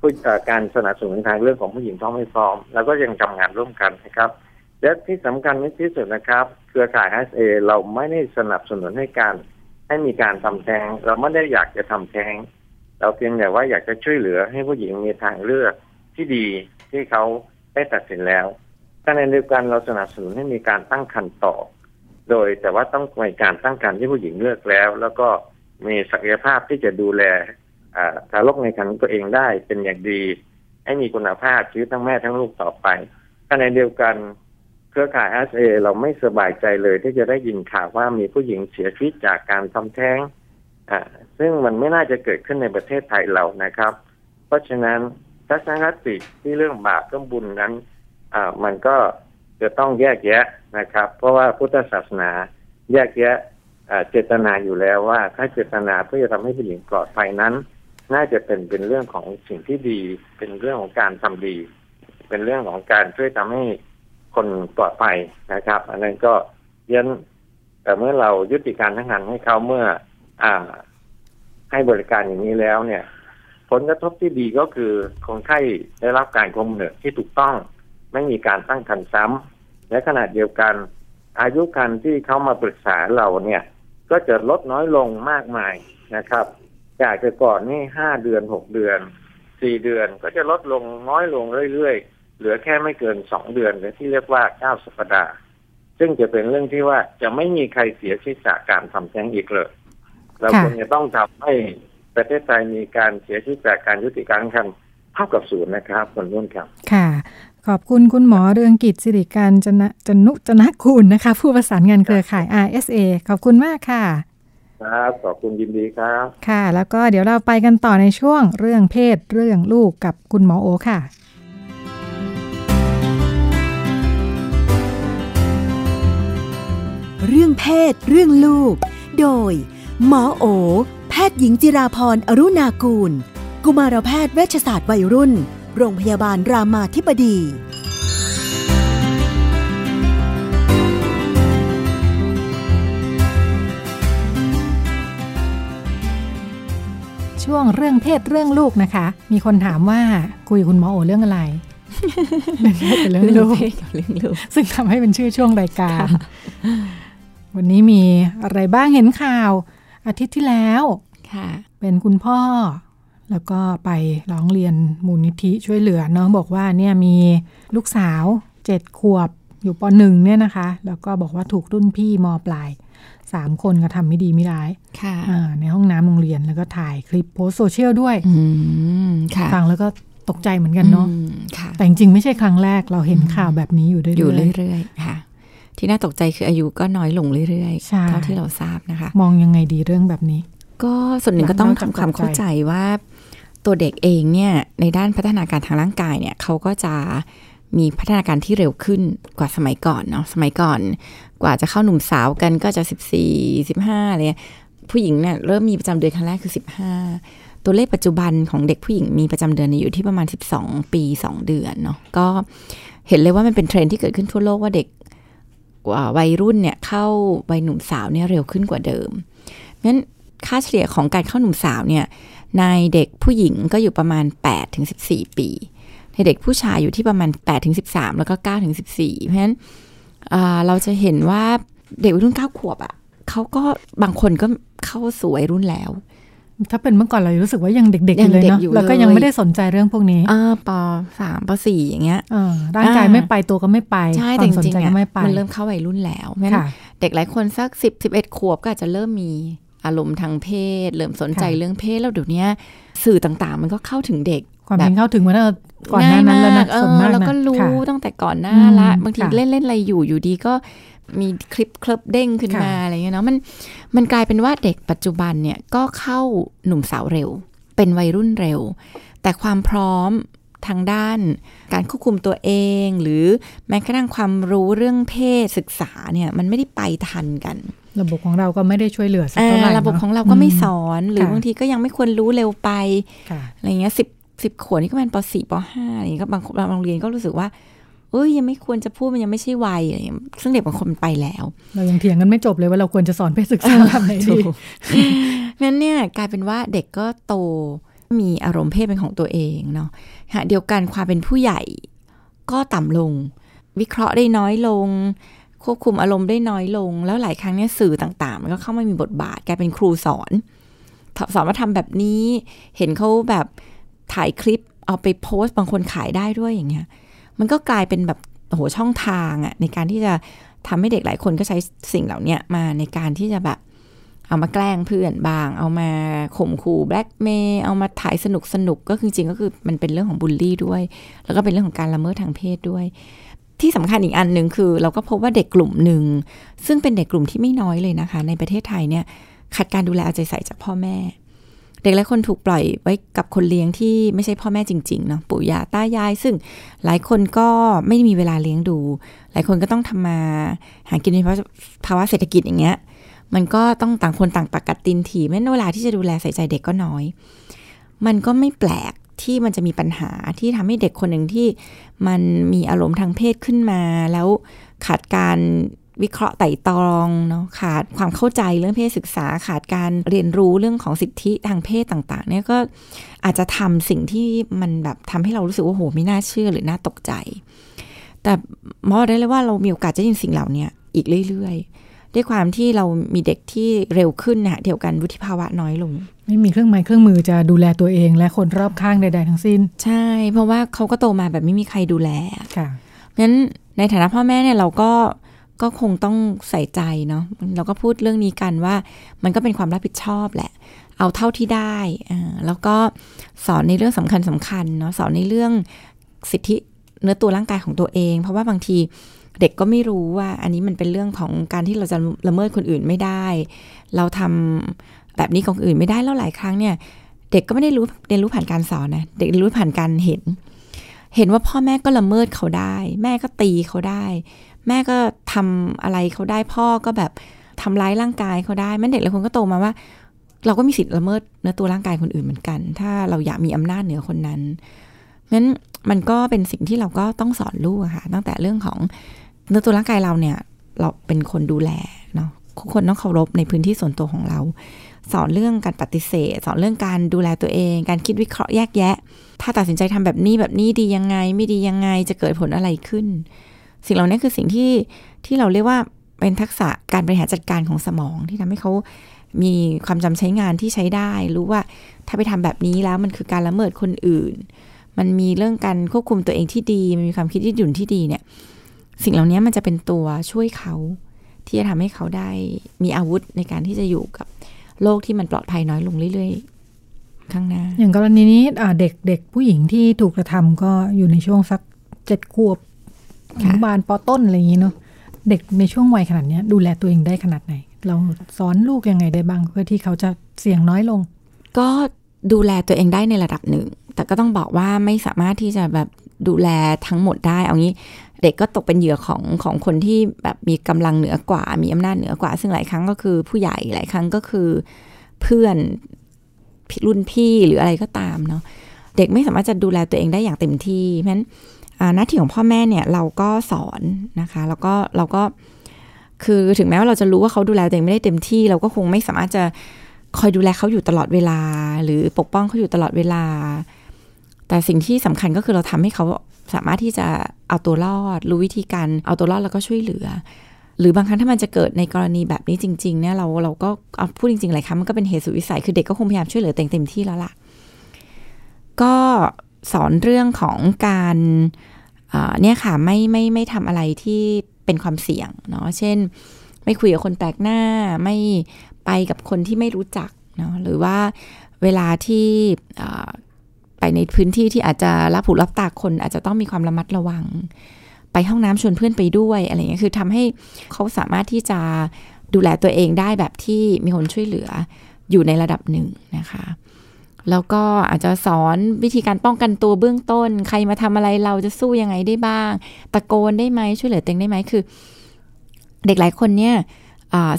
ผู้การสนับสนุนทางเรื่องของผู้หญิงท้องไม่พร้อม แล้วก็ยังทำงานร่วมกันนะครับ และที่สำคัญที่สุดนะครับ เครือข่าย SA เราไม่ได้สนับสนุนให้การให้มีการทำแท้ง เราไม่ได้อยากจะทำแท้ง เราเพียงแต่ว่าอยากจะช่วยเหลือให้ผู้หญิงมีทางเลือกที่ดีที่เขาได้ตัดสินแล้วขณะเดียวกันเราสนับสนุนให้มีการตั้งครรภ์ต่อ โดยแต่ว่าต้องมีการตั้งครรภ์ที่ผู้หญิงเลือกแล้ว แล้วก็มีศักยภาพที่จะดูแลอ่าทารกในครรภ์ตัวเองได้เป็นอย่างดี ให้มีคุณภาพชีวิตทั้งแม่ทั้งลูกต่อไปขณะเดียวกัน เครือข่าย SA เราไม่สบายใจเลยที่จะได้ยินข่าวว่ามีผู้หญิงเสียชีวิตจากการทำแท้งอ่าซึ่งมันไม่น่าจะเกิดขึ้นในประเทศไทยเรานะครับ เพราะฉะนั้นทัศนคติที่เรื่องบาปเรื่องบุญนั้นอ่ามันก็จะต้องแยกแยะนะครับ เพราะว่าพุทธศาสนาแยกแยะเจตนาอยู่แล้วว่า ถ้าเจตนาเพื่อจะทำให้ผู้หญิงปลอดภัยนั้น น่าจะเป็นเป็นเรื่องของสิ่งที่ดี เป็นเรื่องของการทำดี เป็นเรื่องของการช่วยทำให้ คนปลอดภัยนะครับ อันนั้นก็ยันแต่เมื่อเรายุติการทั้งงานให้เขาเมื่อ อ่า ให้บริการอย่างนี้แล้วเนี่ย ผลกระทบที่ดีก็คือคนไข้ได้รับการกำเนิดที่ถูกต้อง ไม่มีการตั้งครรภ์ซ้ำและขณะเดียวกัน อายุคันที่เขามาปรึกษาเราเนี่ย ก็จะลดน้อยลงมากมายนะครับ จากแต่ก่อนนี่ห้าเดือนหกเดือนสี่เดือนก็จะลดลงน้อยลงเรื่อยๆ เหลือแค่ไม่เกินสองเดือนหรือที่เรียกว่าเก้าสัปดาห์ ซึ่งจะเป็นเรื่องที่ว่าจะไม่มีใครเสียชีวิตจากการทำแท้งอีกเลย เราค่ะควรจะต้องทำให้ประเทศไทยมีการเสียชีวิตจากการยุติการตั้งครรภ์เท่ากับศูนย์นะครับคุณนุ่นครับ ค่ะ ขอบคุณคุณหมอเรืองกิจสิริการจนะจนุจนะคุณนะคะ ผู้ประสานงานเครือข่าย RSA ขอบคุณมากค่ะครับขอบคุณยินดีครับ ค่ะ แล้วก็เดี๋ยวเราไปกันต่อในช่วงเรื่องเพศเรื่องลูกกับคุณหมอโอค่ะ เรื่องเพศ เรื่องลูก โดย หมอโอ แพทย์หญิงจิราพรอรุณากูล กุมารแพทย์เวชศาสตร์วัยรุ่น โรงพยาบาลรามาธิบดีช่วงเรื่องเพศเรื่องลูกนะคะ มีคนถามว่าคุยกับคุณหมอโอเรื่องอะไรเรื่องเพศกับเรื่องลูกเพศกับเรื่องลูก ซึ่งทำให้เป็นชื่อช่วงรายการ วันนี้มีอะไรบ้างเห็นข่าว อาทิตย์ที่แล้วค่ะ เป็นคุณพ่อ แล้วก็ไปร้องเรียนมูลนิธิช่วยเหลือเนาะบอกว่าเนี่ยมีลูกสาวเจ็ดขวบอยู่ปหนึ่งเนี่ยนะคะ แล้วก็บอกว่าถูกรุ่นพี่มปลายสามคนกระทำไม่ดีไม่ร้ายค่ะอ่าในห้องน้ำโรงเรียนแล้วก็ถ่ายคลิปโพสต์โซเชียลด้วยอืมค่ะฟังแล้วก็ตกใจเหมือนกันเนาะอืมค่ะแต่จริงๆไม่ใช่ครั้งแรกเราเห็นข่าวแบบนี้อยู่เรื่อยๆอยู่เรื่อยๆค่ะ ที่น่าตกใจคืออายุก็น้อยลงเรื่อยใช่ๆเท่าที่เราทราบนะคะ มองยังไงดีเรื่องแบบนี้ ก็ส่วนหนึ่งก็ต้องนอกจากทำความตกใจเข้าใจว่าตัวเด็กเองเนี่ยในด้านพัฒนาการทางร่างกายเนี่ยเขาก็จะมีพัฒนาการที่เร็วขึ้นกว่าสมัยก่อนเนาะสมัยก่อน กว่าจะเข้าหนุ่มสาวกันก็จะสิบสี่สิบห้าอะไรเงี้ยผู้หญิงเนี่ยเริ่มมีประจำเดือนครั้งแรกคือสิบห้าตัวเลขปัจจุบันของเด็กผู้หญิงมีประจำเดือนเนี่ยอยู่ที่ประมาณ 12 ปี 2 เดือนเนาะก็เห็นเลยว่ามันเป็นเทรนด์ที่เกิดขึ้นทั่วโลกว่าเด็ก วัยรุ่นเนี่ยเข้าวัยหนุ่มสาวเนี่ยเร็วขึ้นกว่าเดิมงั้นค่าเฉลี่ยของการเข้าหนุ่มสาวเนี่ยในเด็กผู้หญิงก็อยู่ประมาณ8ถึง14 ปี ในเด็กผู้ชายอยู่ที่ประมาณ8ถึง13 แล้วก็9ถึง14 เพราะฉะนั้นเราจะเห็นว่าเด็กวัยรุ่น 9 ขวบอะ่ะเขาก็บางคนก็เข้าสู่วัยรุ่นแล้ว ถ้าเป็นเมื่อก่อนเรารู้สึกว่ายังเด็กๆอยัยู่งเลยเด็กเนาะอยู่แล้วก็เลยยังไม่ได้สนใจเรื่องพวกนี้อ่าปสามปสี่อย่างเงี้ยเออร่างกายอ่าไม่ไปตัวก็ไม่ไปใช่คแต่วามจสนริงใจๆก็อะไม่ไปมันเริ่มเข้าวัยรุ่นแล้วเพราะฉะนั้นค่ะเด็กหลายคนสักสิบสิบเอ็ดขวบก็อาจจะเริ่มมีอารมณ์ทางเพศ เริ่มสนใจค่ะเรื่องเพศแล้วเดี๋ยวนี้สื่อต่างๆ มันก็เข้าถึงเด็กความแบเป็บนเข้าถึงมาตั้งแต่ก่อนหน้านั้นแล้วนะเอส่วนอมากแล้วนะก็รู้ค่ะตั้งแต่ก่อนหน้าอืมละบางทีค่ะเล่นเล่นอะไรอยู่อยู่ดีก็ มีคลิปคลิปเด้งขึ้นมาค่ะอะไรเงี้ยเนาะมันมันกลายเป็นว่าเด็กปัจจุบันเนี่ยก็เข้าหนุ่มสาวเร็ว เป็นวัยรุ่นเร็ว แต่ความพร้อมทางด้านการควบคุมตัวเอง หรือแม้กระทั่งความรู้เรื่องเพศศึกษาเนี่ยมันไม่ได้ไปทันกัน ระบบของเราก็ไม่ได้ช่วยเหลือสักอ่าเท่าไหร่ระบบนของเราก็ไม่สมอน หรือค่ะบางทีก็ยังไม่ควรรู้เร็วไปค่ะอะไรเงี้ยสิบสิบขวบนี่ก็เป็นปสี่ปห้าอะไรเงี้ยก็บางบางโรงเรียนก็รู้สึกว่า เอ้ยยังไม่ควรจะพูดมันยังไม่ใช่วัยอะไรอย่างเงี้ยซึ่งเด็กบางคนมันไปแล้ว เรายังเถียงกันไม่จบเลยว่าเราควรจะสอนเพศศึกษาทำไหนดีงั้นเนี่ยกลายเป็นว่าเด็กก็โตมีอารมณ์เพศเป็นของตัวเองเนาะขณะเดียวกันความเป็นผู้ใหญ่ก็ต่ำลง วิเคราะห์ได้น้อยลง ควบคุมอารมณ์ได้น้อยลง แล้วหลายครั้งเนี่ยสื่อต่างๆ มันก็เข้ามามีบทบาทกลายเป็นครูสอน สอนว่าทำแบบนี้ เห็นเขาแบบถ่ายคลิปเอาไปโพสต์บางคนขายได้ด้วยอย่างเงี้ย มันก็กลายเป็นแบบโอ้โหช่องทางอะในการที่จะทำให้เด็กหลายคนก็ใช้สิ่งเหล่านี้มาในการที่จะแบบเอามาแกล้งเพื่อนบาง เอามาข่มขู่แบล็กเมย์เอามาถ่ายสนุกสนุกก็คือจริงก็คือมันเป็นเรื่องของบูลลี่ด้วย แล้วก็เป็นเรื่องของการละเมิดทางเพศด้วย ที่สำคัญอีกอันหนึ่งคือ เราก็พบว่าเด็กกลุ่มหนึ่ง ซึ่งเป็นเด็กกลุ่มที่ไม่น้อยเลยนะคะ ในประเทศไทยเนี่ยขาดการดูแลเอาใจใส่จากพ่อแม่ เด็กหลายคนถูกปล่อยไว้กับคนเลี้ยงที่ไม่ใช่พ่อแม่จริงๆเนาะปู่ย่าตายาย ซึ่งหลายคนก็ไม่มีเวลาเลี้ยงดู หลายคนก็ต้องทำมาหากินในภาวะเศรษฐกิจอย่างเงี้ย มันก็ต้องต่างคนต่างปากกัดตินถี่แม้นเวลาที่จะดูแลใส่ใจเด็กก็น้อย มันก็ไม่แปลกที่มันจะมีปัญหาที่ทำให้เด็กคนหนึ่งที่มันมีอารมณ์ทางเพศขึ้นมา แล้วขาดการ วิเคราะห์ไต่ตรองเนาะขาดความเข้าใจเรื่องเพศศึกษาขาดการเรียนรู้เรื่องของสิทธิทางเพศต่างๆ เนี่ยก็อาจจะทำสิ่งที่มันแบบทำให้เรารู้สึกว่าโหไม่น่าเชื่อหรือน่าตกใจ แต่มองได้เลยว่าเรามีโอกาสจะยินสิ่งเหล่านี้อีกเรื่อยๆ ด้วยความที่เรามีเด็กที่เร็วขึ้นนะเดียวกันวุฒิภาวะน้อยลง ไม่มีเครื่องไม้เครื่องมือจะดูแลตัวเองและคนรอบข้างใดๆทั้งสิ้น ใช่ เพราะว่าเขาก็โตมาแบบไม่มีใครดูแลค่ะงั้นในฐานะพ่อแม่เนี่ยเราก็ ก็คงต้องใส่ใจเนาะเราก็พูดเรื่องนี้กันว่า มันก็เป็นความรับผิดชอบแหละ เอาเท่าที่ได้แล้วก็สอนในเรื่องสำคัญสำคัญเนาะสอนในเรื่องสิทธิเนื้อตัวร่างกายของตัวเอง เพราะว่าบางทีเด็กก็ไม่รู้ว่า อันนี้มันเป็นเรื่องของการที่เราจะละเมิดคนอื่นไม่ได้ เราทำแบบนี้ของอื่นไม่ได้แล้วหลายครั้งเนี่ย เด็กก็ไม่ได้รู้เรียนรู้ผ่านการสอนนะเด็กเรียนรู้ผ่านการเห็น เห็นว่าพ่อแม่ก็ละเมิดเขาได้ แม่ก็ตีเขาได้ แม่ก็ทำอะไรเขาได้พ่อก็แบบทำร้ายร่างกายเขาได้แม่เด็กหลายคนก็โตมาว่า เราก็มีสิทธิ์ละเมิดเนื้อตัวร่างกายคนอื่นเหมือนกัน ถ้าเราอยากมีอำนาจเหนือคนนั้นนั้นมันก็เป็นสิ่งที่เราก็ต้องสอนลูกค่ะตั้งแต่เรื่องของเนื้อตัวร่างกายเราเนี่ย เราเป็นคนดูแลเนาะทุกคนต้องเคารพในพื้นที่ส่วนตัวของเรา สอนเรื่องการปฏิเสธ สอนเรื่องการดูแลตัวเอง การคิดวิเคราะห์แยกแยะ ถ้าตัดสินใจทำแบบนี้แบบนี้ดียังไง ไม่ดียังไงจะเกิดผลอะไรขึ้น สิ่งเหล่านี้คือสิ่งที่ที่เราเรียกว่าเป็นทักษะการบริหารจัดการของสมองที่ทำให้เขามีความจำใช้งานที่ใช้ได้ รู้ว่าถ้าไปทำแบบนี้แล้วมันคือการละเมิดคนอื่น มันมีเรื่องการควบคุมตัวเองที่ดี มันมีความคิดยืดหยุ่นที่ดีเนี่ย สิ่งเหล่านี้มันจะเป็นตัวช่วยเขา ที่จะทำให้เขาได้มีอาวุธในการที่จะอยู่กับโลกที่มันปลอดภัยน้อยลงเรื่อยๆ ข้างหน้า อย่างกรณีนี้เด็กเด็กผู้หญิงที่ถูกกระทำก็อยู่ในช่วงสักเจ็ดขวบ อนุบาลปอต้นอะไรอย่างนี้เนาะเด็กในช่วงวัยขนาดนี้ดูแลตัวเองได้ขนาดไหน เราสอนลูกยังไงได้บ้างเพื่อที่เขาจะเสี่ยงน้อยลง ก็ดูแลตัวเองได้ในระดับหนึ่ง แต่ก็ต้องบอกว่าไม่สามารถที่จะแบบดูแลทั้งหมดได้ เอางี้เด็กก็ตกเป็นเหยื่อของของคนที่แบบมีกำลังเหนือกว่า มีอำนาจเหนือกว่า ซึ่งหลายครั้งก็คือผู้ใหญ่หลายครั้งก็คือเพื่อนรุ่นพี่หรืออะไรก็ตามเนาะเด็กไม่สามารถจะดูแลตัวเองได้อย่างเต็มที่เพราะฉะนั้น หน้าที่ของพ่อแม่เนี่ยเราก็สอนนะคะ แล้วก็เราก็คือถึงแม้ว่าเราจะรู้ว่าเขาดูแลตัวเองไม่ได้เต็มที่ เราก็คงไม่สามารถจะคอยดูแลเขาอยู่ตลอดเวลา หรือปกป้องเขาอยู่ตลอดเวลา แต่สิ่งที่สำคัญก็คือเราทำให้เขาสามารถที่จะเอาตัวรอด รู้วิธีการเอาตัวรอดแล้วก็ช่วยเหลือ หรือบางครั้งถ้ามันจะเกิดในกรณีแบบนี้จริง ๆ เนี่ยเราเราก็เอาพูดจริงๆหลายครั้งมันก็เป็นเหตุสุดวิสัย คือเด็กก็คงพยายามช่วยเหลือเต็มเต็มที่แล้วล่ะ ก็ สอนเรื่องของการเนี่ยค่ะไม่ไม่ไม่ทำอะไรที่เป็นความเสี่ยงเนาะเช่น ไม่คุยกับคนแปลกหน้าไม่ไปกับคนที่ไม่รู้จักเนาะหรือว่าเวลาที่ไปในพื้นที่ที่อาจจะรับผูรับตาคนอาจจะต้องมีความระมัดระวัง ไปห้องน้ำชวนเพื่อนไปด้วยอะไรเงี้ยคือทำให้เขาสามารถที่จะดูแลตัวเองได้แบบที่มีคนช่วยเหลืออยู่ในระดับหนึ่งนะคะ แล้วก็อาจจะสอนวิธีการป้องกันตัวเบื้องต้น ใครมาทำอะไรเราจะสู้ยังไงได้บ้าง ตะโกนได้ไหมช่วยเหลือตัวเองได้ไหมคือ เด็กหลายคนเนี่ย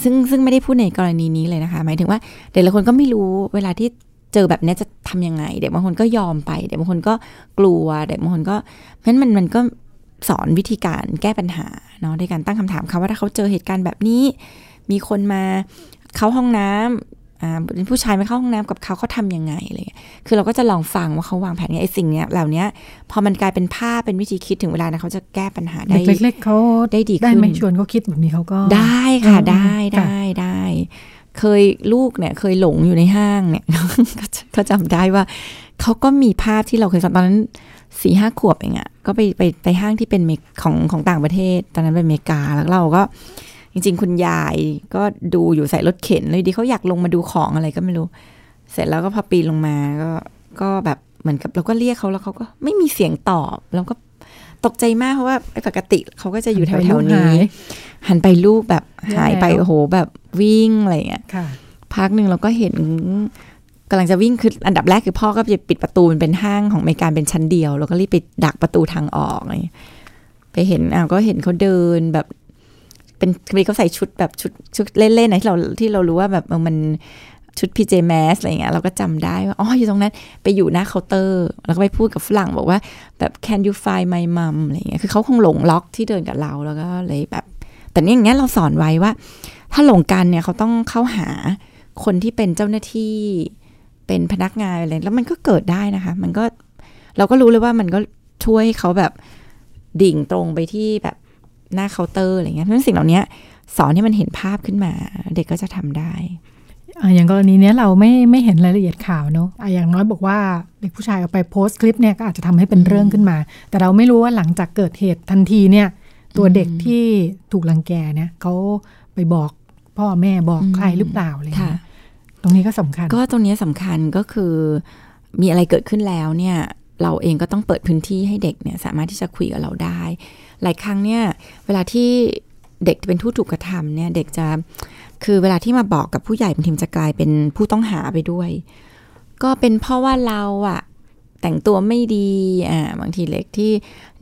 ซึ่งซึ่งไม่ได้พูดในกรณีนี้เลยนะคะ หมายถึงว่าเด็กหลายคนก็ไม่รู้เวลาที่เจอแบบนี้จะทํำยังไง เด็กบางคนก็ยอมไป เด็กบางคนก็กลัว เด็กบางคนก็เพราะฉะนั้นมันมันก็สอนวิธีการแก้ปัญหาเนาะในการตั้งคำถามเขาว่าถ้าเขาเจอเหตุการณ์แบบนี้ มีคนมาเข้าห้องน้ำอ่า ผู้ชายมาเข้าห้องน้ำกับเขาเขาทำยังไงอะไรเงี้ยคือเราก็จะลองฟังว่าเขาวางแผนไงไอ้สิ่งเนี้ยเหล่านี้พอมันกลายเป็นภาพเป็นวิธีคิดถึงเวลานะเขาจะแก้ปัญหาได้เด็กเล็กๆเขาได้ดีขึ้นได้ไหมชวนเขาคิดแบบนี้เขาก็ได้ค่ะอืมได้ค่ะได้ได้เคยลูกเนี่ยเคยหลงอยู่ในห้างเนี่ยก็จะก็จำได้ว่าเขาก็มีภาพที่เราเคยสอนตอนนั้นสี่ห้าขวบเองอะก็ไปไปไปห้างที่เป็นเมกของของต่างประเทศ ตอนนั้นเป็นอเมริกาแล้วเราก็ จริง ๆ คุณยายก็ดูอยู่ใส่รถเข็นเลยดีเขาอยากลงมาดูของอะไรก็ไม่รู้ เสร็จแล้วก็พอปีนลงมาก็ก็แบบเหมือนกับเราก็เรียกเขาแล้วเขาก็ไม่มีเสียงตอบเราก็ตกใจมากเพราะว่าปกติเขาก็จะอยู่แถวแถวๆนี้ หันไปลูกแบบหายไปแย่แล้วโอ้โหแบบวิ่งอะไรอย่างเงี้ยค่ะพักหนึ่งเราก็เห็นกำลังจะวิ่งคืออันดับแรกคือพ่อก็จะปิดประตูมันเป็นห้างของอเมริกาเป็นชั้นเดียว แล้วก็รีบไปดักประตูทางออกอะไรอย่างเงี้ยไปเห็นอ้าวก็เห็นเขาเดินแบบ เป็นคือเขาใส่ชุดแบบชุดชุดเล่นๆนะที่เราที่เรารู้ว่าแบบมันชุดพีเจแมสอะไรอย่างเงี้ยเราก็จำได้ว่าอ๋ออยู่ตรงนั้นไปอยู่หน้าเคาน์เตอร์ แล้วก็ไปพูดกับฝรั่งบอกว่าแบบ can you find my mom อะไรอย่างเงี้ยคือเขาคงหลงล็อกที่เดินกับเราแล้วก็เลยแบบ แต่เนี่ยอย่างเงี้ยเราสอนไว้ว่า ถ้าหลงกันเนี่ยเขาต้องเข้าหาคนที่เป็นเจ้าหน้าที่เป็นพนักงานอะไรแล้วมันก็เกิดได้นะคะ มันก็เราก็รู้เลยว่ามันก็ช่วยให้เขาแบบดิ่งตรงไปที่แบบ หน้าเคาน์เตอร์อะไรเงี้ยเพราะฉะนั้นสิ่งเหล่านี้สอนให้มันเห็นภาพขึ้นมา เด็กก็จะทำได้อะอย่างกรณีเนี้ยเราไม่ไม่เห็นรายละเอียดข่าวเนอะอะอย่างน้อยบอกว่าเด็กผู้ชายเอาไปโพสต์คลิปเนี่ยก็อาจจะทำให้เป็นเรื่องขึ้นมา แต่เราไม่รู้ว่าหลังจากเกิดเหตุทันทีเนี่ยตัวเด็กที่ถูกลังแกเนี่ยเขาไปบอกพ่อแม่บอกอืมใครหรือเปล่าอะไรอย่างค่ะเงี้ยตรงนี้ก็สำคัญ ก็ตรงนี้สำคัญก็คือมีอะไรเกิดขึ้นแล้วเนี่ยเราเองก็ต้องเปิดพื้นที่ให้เด็กเนี่ยสามารถที่จะคุยกับเราได้ หลายครั้งเนี่ยเวลาที่เด็กเป็นผู้ถูกกระทำเนี่ยเด็กจะคือเวลาที่มาบอกกับผู้ใหญ่บางทีมจะกลายเป็นผู้ต้องหาไปด้วย ก็เป็นเพราะว่าเราอะแต่งตัวไม่ดีอ่าบางทีเล็กที่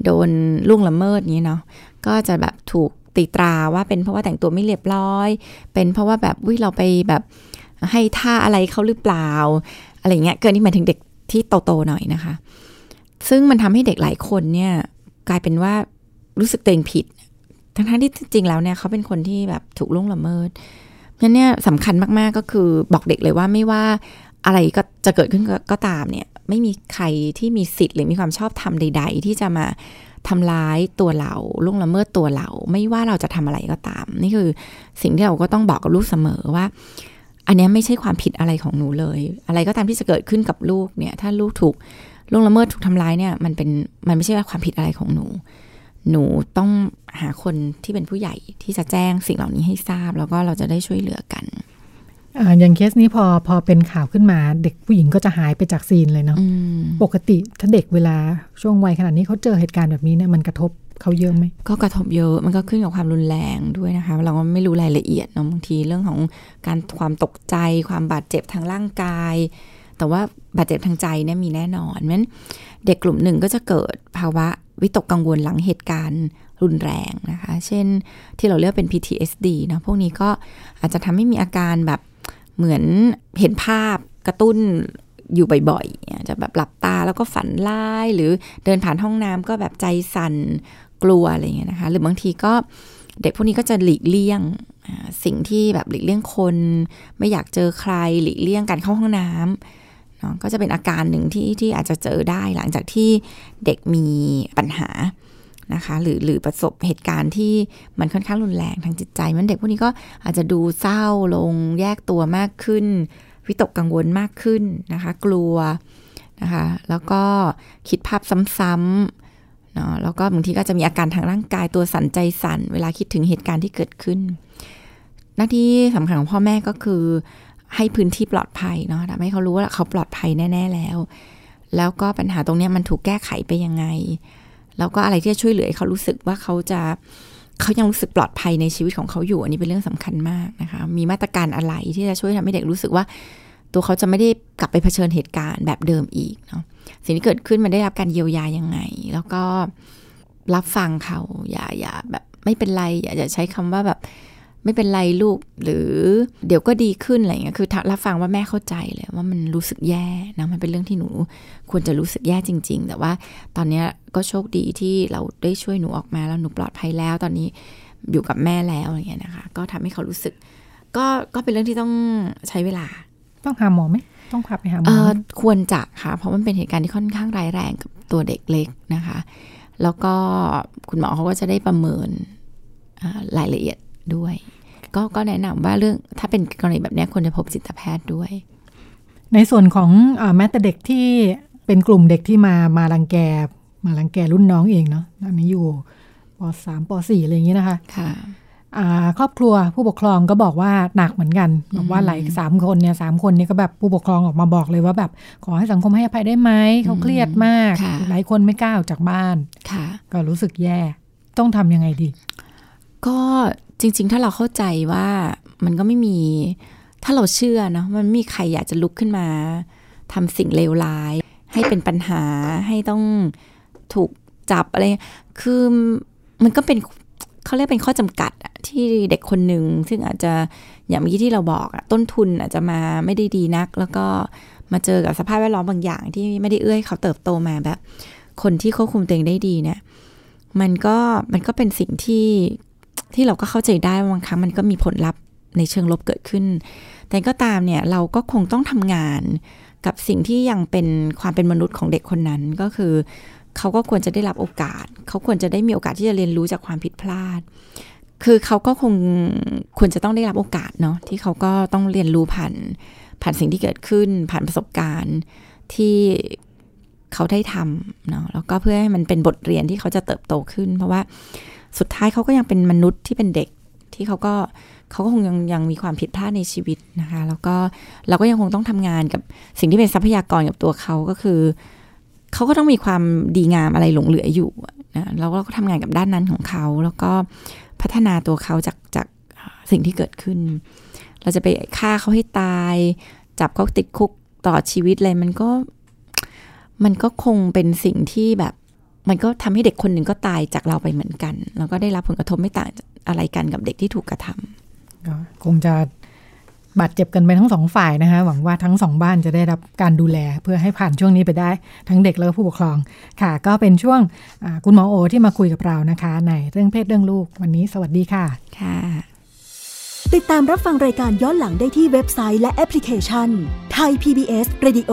โดนล่วงละเมิดนี้เนาะก็จะแบบถูกตีตราว่าเป็นเพราะว่าแต่งตัวไม่เรียบร้อย เป็นเพราะว่าแบบวิเราไปแบบให้ท่าอะไรเขาหรือเปล่า อะไรเงี้ยเกินนี่หมายถึงเด็กที่โตๆหน่อยนะคะ ซึ่งมันทำให้เด็กหลายคนเนี่ยกลายเป็นว่า รู้สึกตัวเองผิดทั้งที่จริงแล้วเนี่ยเขาเป็นคนที่แบบถูกล่วงละเมิดงั้นเนี่ยสำคัญมากๆก็คือบอกเด็กเลยว่าไม่ว่าอะไรก็จะเกิดขึ้นก็กตามเนี่ย ไม่มีใครที่มีสิทธิ์หรือมีความชอบธรรมใด ๆ ที่จะมาทำร้ายตัวเราล่วงละเมิดตัวเรา ไม่ว่าเราจะทำอะไรก็ตาม นี่คือสิ่งที่เราก็ต้องบอกกับลูกเสมอว่า อันนี้ไม่ใช่ความผิดอะไรของหนูเลย อะไรก็ตามที่จะเกิดขึ้นกับลูกเนี่ย ถ้าลูกถูกล่วงละเมิดถูกทำร้ายเนี่ย มันเป็นมันไม่ใช่ความผิดอะไรของหนู หนูต้องหาคนที่เป็นผู้ใหญ่ที่จะแจ้งสิ่งเหล่านี้ให้ทราบ แล้วก็เราจะได้ช่วยเหลือกันอ่าอย่างเคสนี้พอพอเป็นข่าวขึ้นมา เด็กผู้หญิงก็จะหายไปจากซีนเลยเนาะอืมปกติถ้าเด็กเวลาช่วงวัยขนาดนี้เขาเจอเหตุการณ์แบบนี้เนี่ยมันกระทบเขาเยอะไหมก็กระทบเยอะมันก็ขึ้นกับความรุนแรงด้วยนะคะ เราก็ไม่รู้รายละเอียดเนาะบางทีเรื่องของการความตกใจ ความบาดเจ็บทางร่างกาย แต่ว่าบาดเจ็บทางใจเนี่ยมีแน่นอนเพราะฉะนั้นเด็กกลุ่มหนึ่งก็จะเกิดภาวะ วิตกกังวลหลังเหตุการณ์รุนแรงนะคะ เช่นที่เราเรียกเป็น PTSD เนาะพวกนี้ก็อาจจะทำให้มีอาการแบบเหมือนเห็นภาพกระตุ้นอยู่บ่อยๆจะแบบหลับตาแล้วก็ฝันร้าย หรือเดินผ่านห้องน้ำก็แบบใจสั่นกลัวอะไรอย่างเงี้ยนะคะ หรือบางทีก็เด็กพวกนี้ก็จะหลีกเลี่ยงสิ่งที่แบบหลีกเลี่ยงคน ไม่อยากเจอใครหลีกเลี่ยงการเข้าห้องน้ำ เนาะก็จะเป็นอาการหนึ่งที่ที่อาจจะเจอได้หลังจากที่เด็กมีปัญหานะคะหรือหรือประสบเหตุการณ์ที่มันค่อนข้างรุนแรงทางจิตใจ มันเด็กพวกนี้ก็อาจจะดูเศร้าลงแยกตัวมากขึ้น วิตกกังวลมากขึ้นนะคะ กลัวนะคะแล้วก็คิดภาพซ้ำๆเนาะแล้วก็บางทีก็จะมีอาการทางร่างกายตัวสั่นใจสั่น เวลาคิดถึงเหตุการณ์ที่เกิดขึ้น หน้าที่สำคัญของพ่อแม่ก็คือ ให้พื้นที่ปลอดภัยเนาะทำให้เขารู้ว่าเขาปลอดภัยแน่ ๆแล้ว แล้วก็ปัญหาตรงเนี้ยมันถูกแก้ไขไปยังไง แล้วก็อะไรที่จะช่วยเหลือให้เขารู้สึกว่าเขาจะเขายังรู้สึกปลอดภัยในชีวิตของเขาอยู่ อันนี้เป็นเรื่องสำคัญมากนะคะ มีมาตรการอะไรที่จะช่วยทำให้เด็กรู้สึกว่า ตัวเขาจะไม่ได้กลับไปเผชิญเหตุการณ์แบบเดิมอีกเนาะสิ่งที่เกิดขึ้นมันได้รับการเยียวยายังไง แล้วก็รับฟังเขาอย่าอย่าแบบไม่เป็นไรอย่าอย่าใช้คำว่าแบบ ไม่เป็นไรลูก หรือเดี๋ยวก็ดีขึ้นอะไรเงี้ยคือรับฟังว่าแม่เข้าใจเลยว่ามันรู้สึกแย่นะมันเป็นเรื่องที่หนูควรจะรู้สึกแย่จริง ๆ แต่ว่าตอนนี้ก็โชคดีที่เราได้ช่วยหนูออกมาแล้วหนูปลอดภัยแล้ว ตอนนี้อยู่กับแม่แล้วอะไรเงี้ยนะคะ ก็ทำให้เขารู้สึก ก็ก็เป็นเรื่องที่ต้องใช้เวลา ต้องหาหมอไหมต้องพาไปหาหมออควรจะค่ะ เพราะมันเป็นเหตุการณ์ที่ค่อนข้างร้ายแรงกับตัวเด็กเล็กนะคะ แล้วก็คุณหมอเขาก็จะได้ประเมินรายละเอียดด้วย ก็ก็แนะนำว่าเรื่องถ้าเป็นกรณีแบบเนี้ยควรจะพบจิตแพทย์ด้วย ในส่วนของอาแม้แต่เด็กที่เป็นกลุ่มเด็กที่มามารังแกมารังแกรุ่นน้องเองเนาะอันนี้อยู่ปสามปสี่อะไรอย่างนี้นะคะค่ะอ่าครอบครัวผู้ปกครองก็บอกว่าหนักเหมือนกันบอกว่าหลายสามคนเนี่ยสามคนนี้ก็แบบผู้ปกครองออกมาบอกเลยว่าแบบ ขอให้สังคมให้อภัยได้ไหมเขาเครียดมากค่ะหลายคนไม่กล้าออกจากบ้านค่ะก็รู้สึกแย่ ต้องทำยังไงดี ก็ จริง ๆ ถ้าเราเข้าใจว่ามันก็ไม่มี ถ้าเราเชื่อเนาะมันมีใครอยากจะลุกขึ้นมาทำสิ่งเลวร้าย ให้เป็นปัญหาให้ต้องถูกจับอะไร คือมันก็เป็นเขาเรียกเป็นข้อจำกัดที่เด็กคนหนึ่งซึ่งอาจจะอย่างเมื่อกี้ที่เราบอกต้นทุนอาจจะมาไม่ได้ดีนัก แล้วก็มาเจอกับสภาพแวดล้อมบางอย่างที่ไม่ได้เอื้อให้เขาเติบโตมาแบบ คนที่ควบคุมตัวเองได้ดีเนี่ยมันก็มันก็เป็นสิ่งที่ ที่เราก็เข้าใจได้ว่าบางครั้งมันก็มีผลลัพธ์ในเชิงลบเกิดขึ้น แต่ก็ตามเนี่ยเราก็คงต้องทำงานกับสิ่งที่ยังเป็นความเป็นมนุษย์ของเด็กคนนั้นก็คือ เขาก็ควรจะได้รับโอกาส เขาควรจะได้มีโอกาสที่จะเรียนรู้จากความผิดพลาด คือเขาก็คงควรจะต้องได้รับโอกาสเนาะที่เขาก็ต้องเรียนรู้ผ่านผ่านสิ่งที่เกิดขึ้น ผ่านประสบการณ์ที่เขาได้ทำเนาะแล้วก็เพื่อให้มันเป็นบทเรียนที่เขาจะเติบโตขึ้น เพราะว่า สุดท้ายเขาก็ยังเป็นมนุษย์ที่เป็นเด็กที่เขาก็เขาก็คงยังยังมีความผิดพลาดในชีวิตนะคะ แล้วก็เราก็ยังคงต้องทำงานกับสิ่งที่เป็นทรัพยากรกับตัวเขาก็คือเขาก็ต้องมีความดีงามอะไรหลงเหลืออยู่นะเราก็ทำงานกับด้านนั้นของเขา แล้วก็พัฒนาตัวเขาจากจากสิ่งที่เกิดขึ้น เราจะไปฆ่าเขาให้ตาย จับเขาติดคุกตลอชีวิตอะไรมันก็มันก็คงเป็นสิ่งที่แบบ มันก็ทำให้เด็กคนหนึ่งก็ตายจากเราไปเหมือนกัน แล้วก็ได้รับผลกระทบไม่ต่างอะไรกันกับเด็กที่ถูกกระทำก็คงจะบาดเจ็บกันไปทั้งสองฝ่ายนะคะหวังว่าทั้งสองบ้านจะได้รับการดูแลเพื่อให้ผ่านช่วงนี้ไปได้ ทั้งเด็กและผู้ปกครองค่ะ ก็เป็นช่วงอ่าคุณหมอโอที่มาคุยกับเรานะคะ ในเรื่องเพศเรื่องลูกวันนี้สวัสดีค่ะค่ะ ติดตามรับฟังรายการย้อนหลังได้ที่เว็บไซต์และแอปพลิเคชันไทย PBS Radio